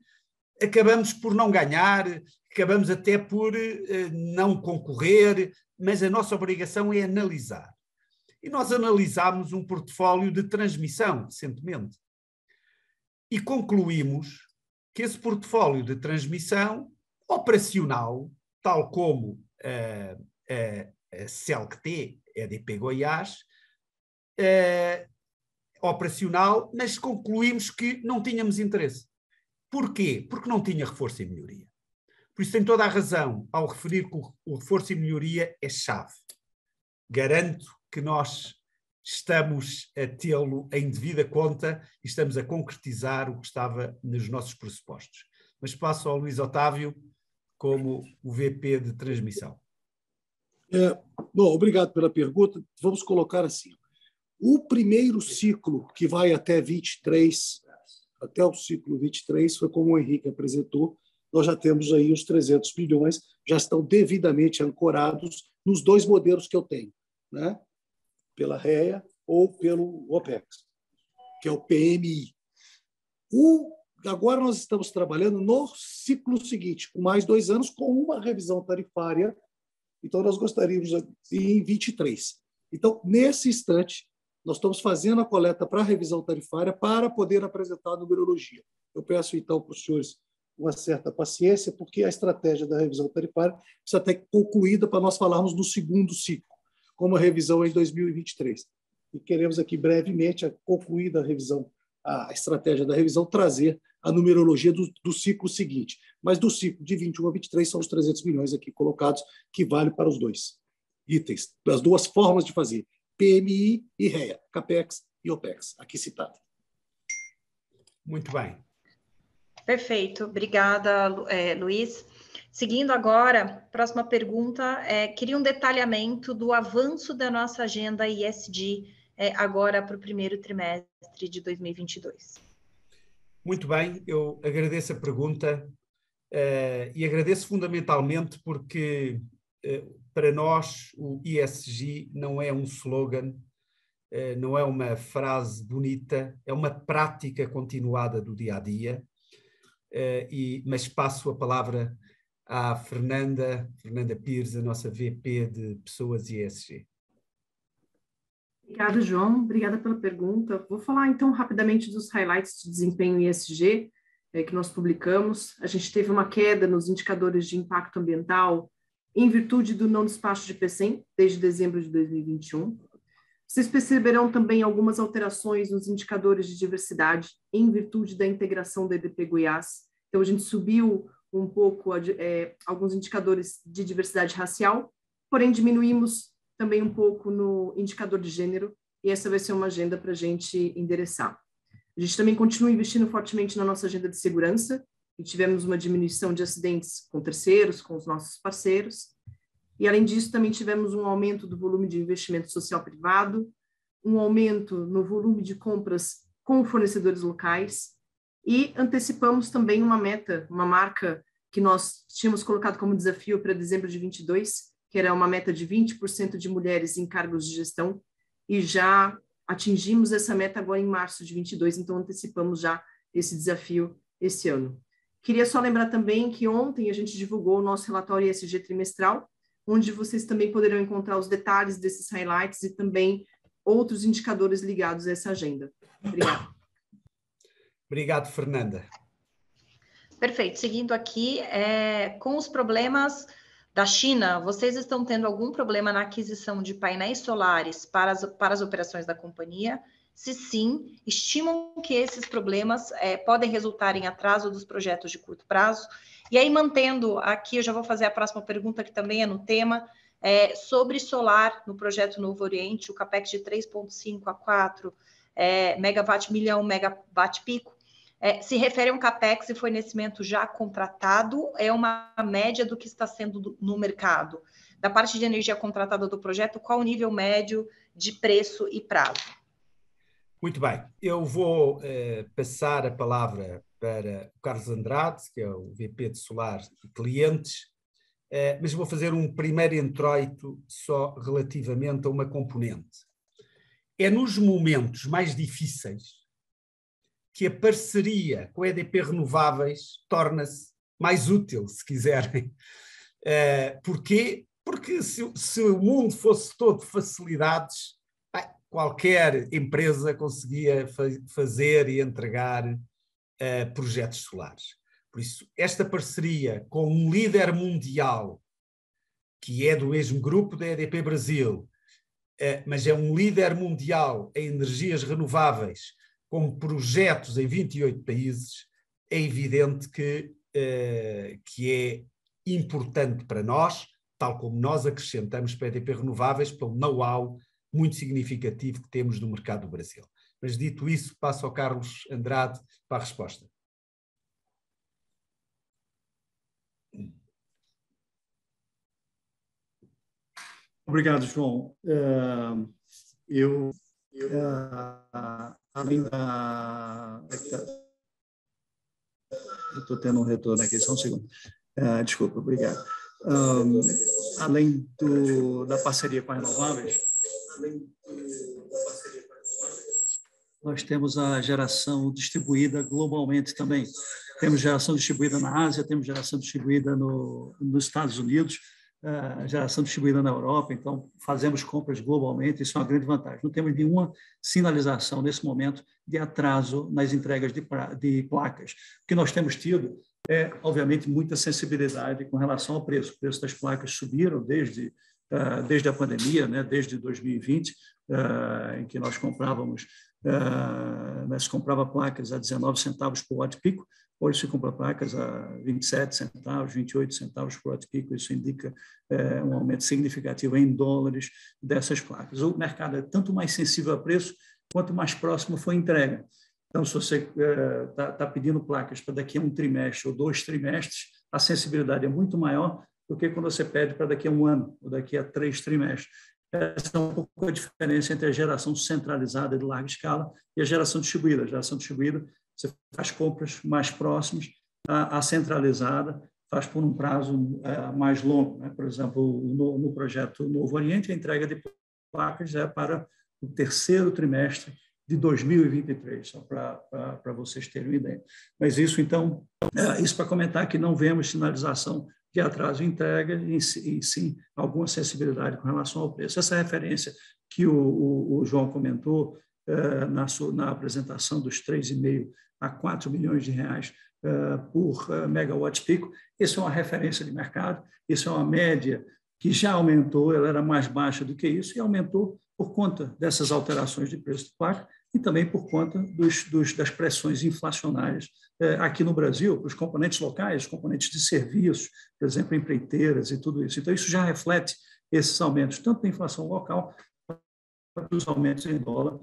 acabamos por não ganhar, acabamos até por uh, não concorrer, mas a nossa obrigação é analisar. E nós analisámos um portfólio de transmissão recentemente e concluímos que esse portfólio de transmissão operacional, tal como uh, uh, a CELCT, EDP Goiás, uh, operacional, mas concluímos que não tínhamos interesse. Porquê? Porque não tinha reforço e melhoria. Por isso tem toda a razão ao referir que o reforço e melhoria é chave. Garanto que nós estamos a tê-lo em devida conta e estamos a concretizar o que estava nos nossos pressupostos. Mas passo ao Luís Otávio como o VP de transmissão. É, bom, obrigado pela pergunta. Vamos colocar assim. O primeiro ciclo, que vai até 23, até o ciclo 23, foi como o Henrique apresentou, nós já temos aí os 300 bilhões, já estão devidamente ancorados nos dois modelos que eu tenho, né? Pela REA ou pelo OPEX, que é o PMI. O, agora nós estamos trabalhando no ciclo seguinte, com mais dois anos, com uma revisão tarifária, então nós gostaríamos em 23. Então, nesse instante, nós estamos fazendo a coleta para a revisão tarifária para poder apresentar a numerologia. Eu peço, então, para os senhores uma certa paciência, porque a estratégia da revisão tarifária precisa ter concluída para nós falarmos no segundo ciclo, como a revisão em 2023. E queremos aqui brevemente, concluída a revisão, a estratégia da revisão, trazer a numerologia do, do ciclo seguinte. Mas do ciclo de 21 a 23 são os 300 milhões aqui colocados, que vale para os dois itens, as duas formas de fazer. PMI e REA, CAPEX e OPEX, aqui citado. Muito bem. Perfeito, obrigada, é, Luiz. Seguindo agora, próxima pergunta, é, queria um detalhamento do avanço da nossa agenda ISD é, agora para o primeiro trimestre de 2022. Muito bem, eu agradeço a pergunta uh, e agradeço fundamentalmente porque uh, para nós o ISG não é um slogan, uh, não é uma frase bonita, é uma prática continuada do dia a dia. e, mas passo a palavra à Fernanda, Fernanda Pires, a nossa VP de Pessoas ISG. Obrigada, João. Obrigada pela pergunta. Vou falar então rapidamente dos highlights de desempenho ESG é, que nós publicamos. A gente teve uma queda nos indicadores de impacto ambiental em virtude do não despacho de PCM desde dezembro de 2021. Vocês perceberão também algumas alterações nos indicadores de diversidade em virtude da integração da EDP Goiás. Então, a gente subiu um pouco é, alguns indicadores de diversidade racial, porém diminuímos também um pouco no indicador de gênero, e essa vai ser uma agenda para a gente endereçar. A gente também continua investindo fortemente na nossa agenda de segurança, e tivemos uma diminuição de acidentes com terceiros, com os nossos parceiros. E, além disso, também tivemos um aumento do volume de investimento social privado, um aumento no volume de compras com fornecedores locais, e antecipamos também uma meta, uma marca que nós tínhamos colocado como desafio para dezembro de 22, que era uma meta de 20% de mulheres em cargos de gestão, e já atingimos essa meta agora em março de 22, então antecipamos já esse desafio esse ano. Queria só lembrar também que ontem a gente divulgou o nosso relatório ESG trimestral, onde vocês também poderão encontrar os detalhes desses highlights e também outros indicadores ligados a essa agenda. Obrigada. Obrigado, Fernanda. Perfeito. Seguindo aqui, é, com os problemas da China, vocês estão tendo algum problema na aquisição de painéis solares para as, para as operações da companhia? Se sim, estimam que esses problemas é, podem resultar em atraso dos projetos de curto prazo? E aí, mantendo aqui, eu já vou fazer a próxima pergunta, que também é no tema, é, sobre solar no projeto Novo Oriente, o CAPEX de 3,5 a 4 é, megawatt milhão, megawatt pico, é, se refere a um capex e fornecimento já contratado, é uma média do que está sendo do, no mercado. Da parte de energia contratada do projeto, qual o nível médio de preço e prazo? Muito bem, eu vou eh, passar a palavra para o Carlos Andrade, que é o VP de Solar e Clientes, eh, mas vou fazer um primeiro introito só relativamente a uma componente. É nos momentos mais difíceis que a parceria com a EDP Renováveis torna-se mais útil, se quiserem. Uh, porquê? Porque se, se, o mundo fosse todo facilidades, qualquer empresa conseguia fa fazer e entregar uh, projetos solares. Por isso, esta parceria com um líder mundial, que é do mesmo grupo da EDP Brasil, uh, mas é um líder mundial em energias renováveis, como projetos em 28 países, é evidente que, uh, que é importante para nós, tal como nós acrescentamos para a EDP Renováveis, pelo know-how muito significativo que temos no mercado do Brasil. Mas dito isso, passo ao Carlos Andrade para a resposta. Obrigado, João. Uh, eu, uh, da. Estou tendo um retorno aqui, só um segundo. Uh, desculpa, obrigado. Um, além do, da parceria com as renováveis, nós temos a geração distribuída globalmente também. Temos geração distribuída na Ásia, temos geração distribuída no, nos Estados Unidos, geração distribuída na Europa, então fazemos compras globalmente, isso é uma grande vantagem. Não temos nenhuma sinalização nesse momento de atraso nas entregas de, de placas. O que nós temos tido é, obviamente, muita sensibilidade com relação ao preço. O preço das placas subiram desde, uh, desde a pandemia, né, desde 2020, uh, ah, em que nós comprávamos, uh, nós comprava placas a 19 centavos por watt pico, Hoje se compra placas a 27 centavos, 28 centavos por watt-pico, isso indica é, um aumento significativo em dólares dessas placas. O mercado é tanto mais sensível a preço, quanto mais próximo for a entrega. Então, se você está é, tá, tá pedindo placas para daqui a um trimestre ou dois trimestres, a sensibilidade é muito maior do que quando você pede para daqui a um ano ou daqui a três trimestres. Essa é um pouco a diferença entre a geração centralizada de larga escala e a geração distribuída. A geração distribuída você faz compras mais próximas, a, a centralizada faz por um prazo é, mais longo. Né? Por exemplo, no, no, projeto Novo Oriente, a entrega de placas é para o terceiro trimestre de 2023, só para vocês terem uma ideia. Mas isso, então, é, isso para comentar que não vemos sinalização de atraso de entrega e, e, sim alguma sensibilidade com relação ao preço. Essa referência que o, o, o João comentou na, sua, na apresentação dos 3,5 a 4 milhões de reais uh, por uh, megawatt pico. Isso é uma referência de mercado, isso é uma média que já aumentou, ela era mais baixa do que isso, e aumentou por conta dessas alterações de preço de placa e também por conta dos, dos, das pressões inflacionárias aqui no Brasil, os componentes locais, componentes de serviços, por exemplo, empreiteiras e tudo isso. Então, isso já reflete esses aumentos, tanto da inflação local quanto dos aumentos em dólar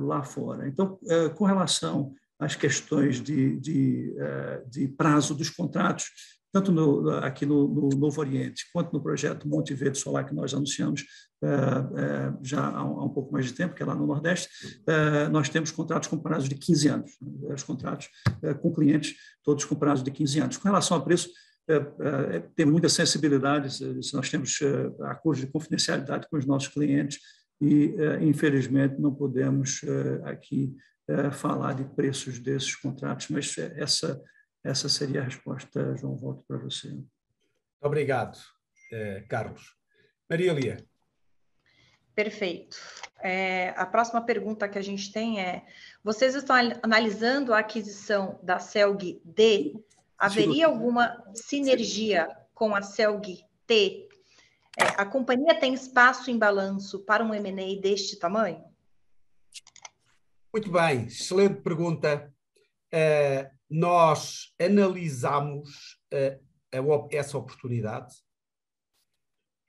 lá fora. Então, com relação as questões de, de, eh, de prazo dos contratos, tanto no, aqui no, no, Novo Oriente, quanto no projeto Monte Verde Solar, que nós anunciamos já há um, pouco mais de tempo, que é lá no Nordeste, nós temos contratos com prazo de 15 anos, os contratos com clientes todos com prazo de 15 anos. Com relação a preço, tem muita sensibilidade, nós temos acordos de confidencialidade com os nossos clientes e, infelizmente, não podemos aqui é, falar de preços desses contratos, mas essa, essa seria a resposta, João. Volto para você. Obrigado, Carlos. Maria Lia. Perfeito. É, a próxima pergunta que a gente tem é: vocês estão analisando a aquisição da CELG D? Haveria alguma sinergia com a CELG T? É, a companhia tem espaço em balanço para um M&A deste tamanho? Muito bem, excelente pergunta. Uh, nós analisamos uh, essa oportunidade.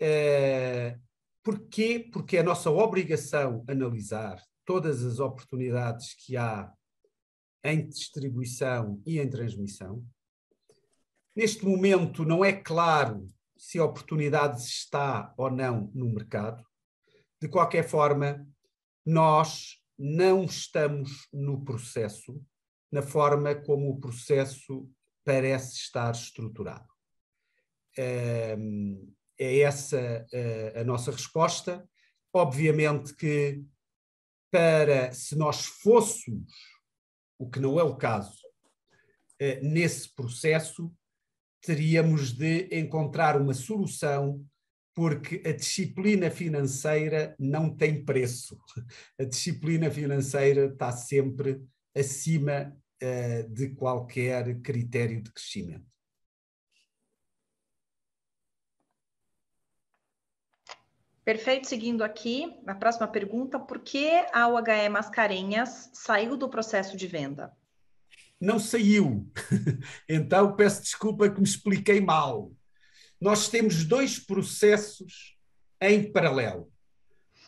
Uh, porquê? Porque é a nossa obrigação analisar todas as oportunidades que há em distribuição e em transmissão. Neste momento não é claro se a oportunidade está ou não no mercado. De qualquer forma, nós não estamos no processo na forma como o processo parece estar estruturado. É essa a nossa resposta. Obviamente que para se nós fôssemos, o que não é o caso, eh, nesse processo, teríamos de encontrar uma solução porque a disciplina financeira não tem preço. A disciplina financeira está sempre acima uh, de qualquer critério de crescimento. Perfeito, seguindo aqui, a próxima pergunta, por que a UHE Mascarenhas saiu do processo de venda? Não saiu. então peço desculpa que me expliquei mal nós temos dois processos em paralelo.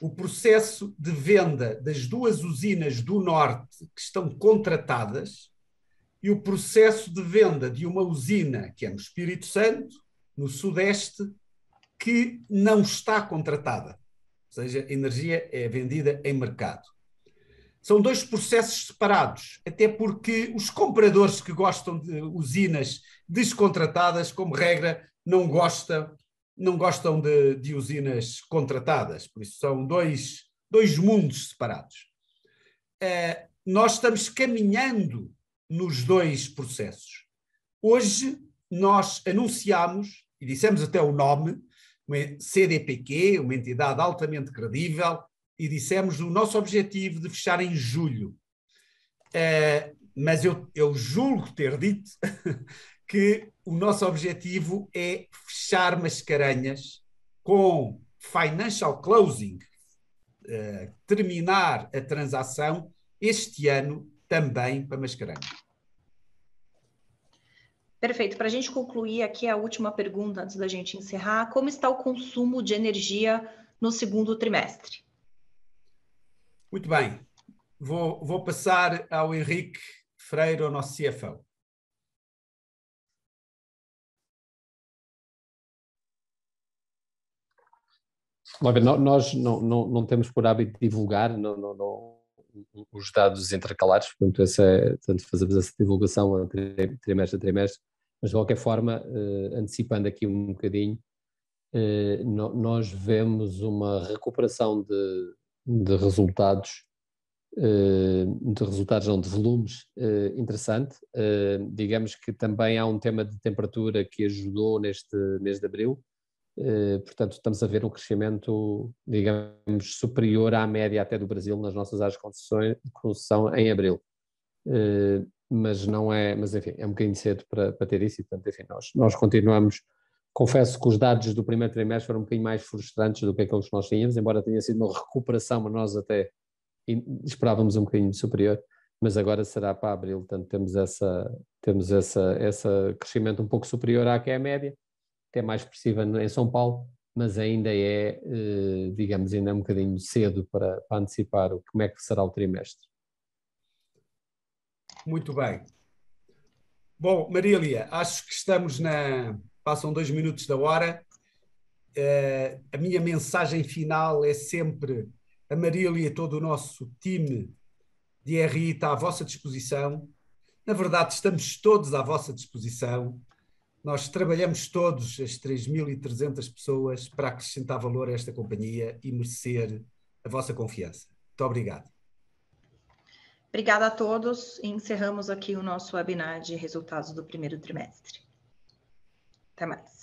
O processo de venda das duas usinas do Norte que estão contratadas e o processo de venda de uma usina que é no Espírito Santo, no Sudeste, que não está contratada. Ou seja, a energia é vendida em mercado. São dois processos separados, até porque os compradores que gostam de usinas descontratadas, como regra, não gosta, não gostam de, de usinas contratadas, por isso são dois, dois mundos separados. Uh, nós estamos caminhando nos dois processos. Hoje nós anunciamos, e dissemos até o nome, uma CDPQ, uma entidade altamente credível, e dissemos o nosso objetivo de fechar em julho. Uh, mas eu, eu julgo ter dito que o nosso objetivo é fechar Mascarenhas com financial closing, uh, terminar a transação este ano também para Mascarenhas. Perfeito. Para a gente concluir aqui a última pergunta antes da gente encerrar, como está o consumo de energia no segundo trimestre? Muito bem. Vou, vou passar ao Henrique Freire, o nosso CFO. Nós não, não, não temos por hábito divulgar, não, não, não, os dados intercalares, portanto, essa é, portanto, fazemos essa divulgação trimestre a trimestre, mas de qualquer forma, antecipando aqui um bocadinho, nós vemos uma recuperação de, de resultados eh, de resultados, não, de volumes eh, interessante. Eh, digamos que também há um tema de temperatura que ajudou neste mês de abril, portanto, estamos a ver um crescimento, digamos, superior à média até do Brasil nas nossas áreas de construção em abril. Mas não é, mas enfim, é um bocadinho cedo para, para ter isso e, portanto, enfim, nós, nós continuamos. Confesso que os dados do primeiro trimestre foram um bocadinho mais frustrantes do que aqueles que nós tínhamos, embora tenha sido uma recuperação, mas nós até esperávamos um bocadinho superior, mas agora será para abril, portanto temos essa temos essa essa crescimento um pouco superior à que é a média, até mais expressiva em São Paulo, mas ainda é, eh, digamos, ainda é um bocadinho cedo para, para antecipar como é que será o trimestre. Muito bem. Bom, Marília, acho que estamos na. Passam dois minutos da hora. Uh, a minha mensagem final é sempre a Marília e todo o nosso time de RI está à vossa disposição. Na verdade, estamos todos à vossa disposição. Nós trabalhamos todos, as 3.300 pessoas, para acrescentar valor a esta companhia e merecer a vossa confiança. Muito obrigado. Obrigada a todos encerramos aqui o nosso webinar de resultados do primeiro trimestre. Até mais.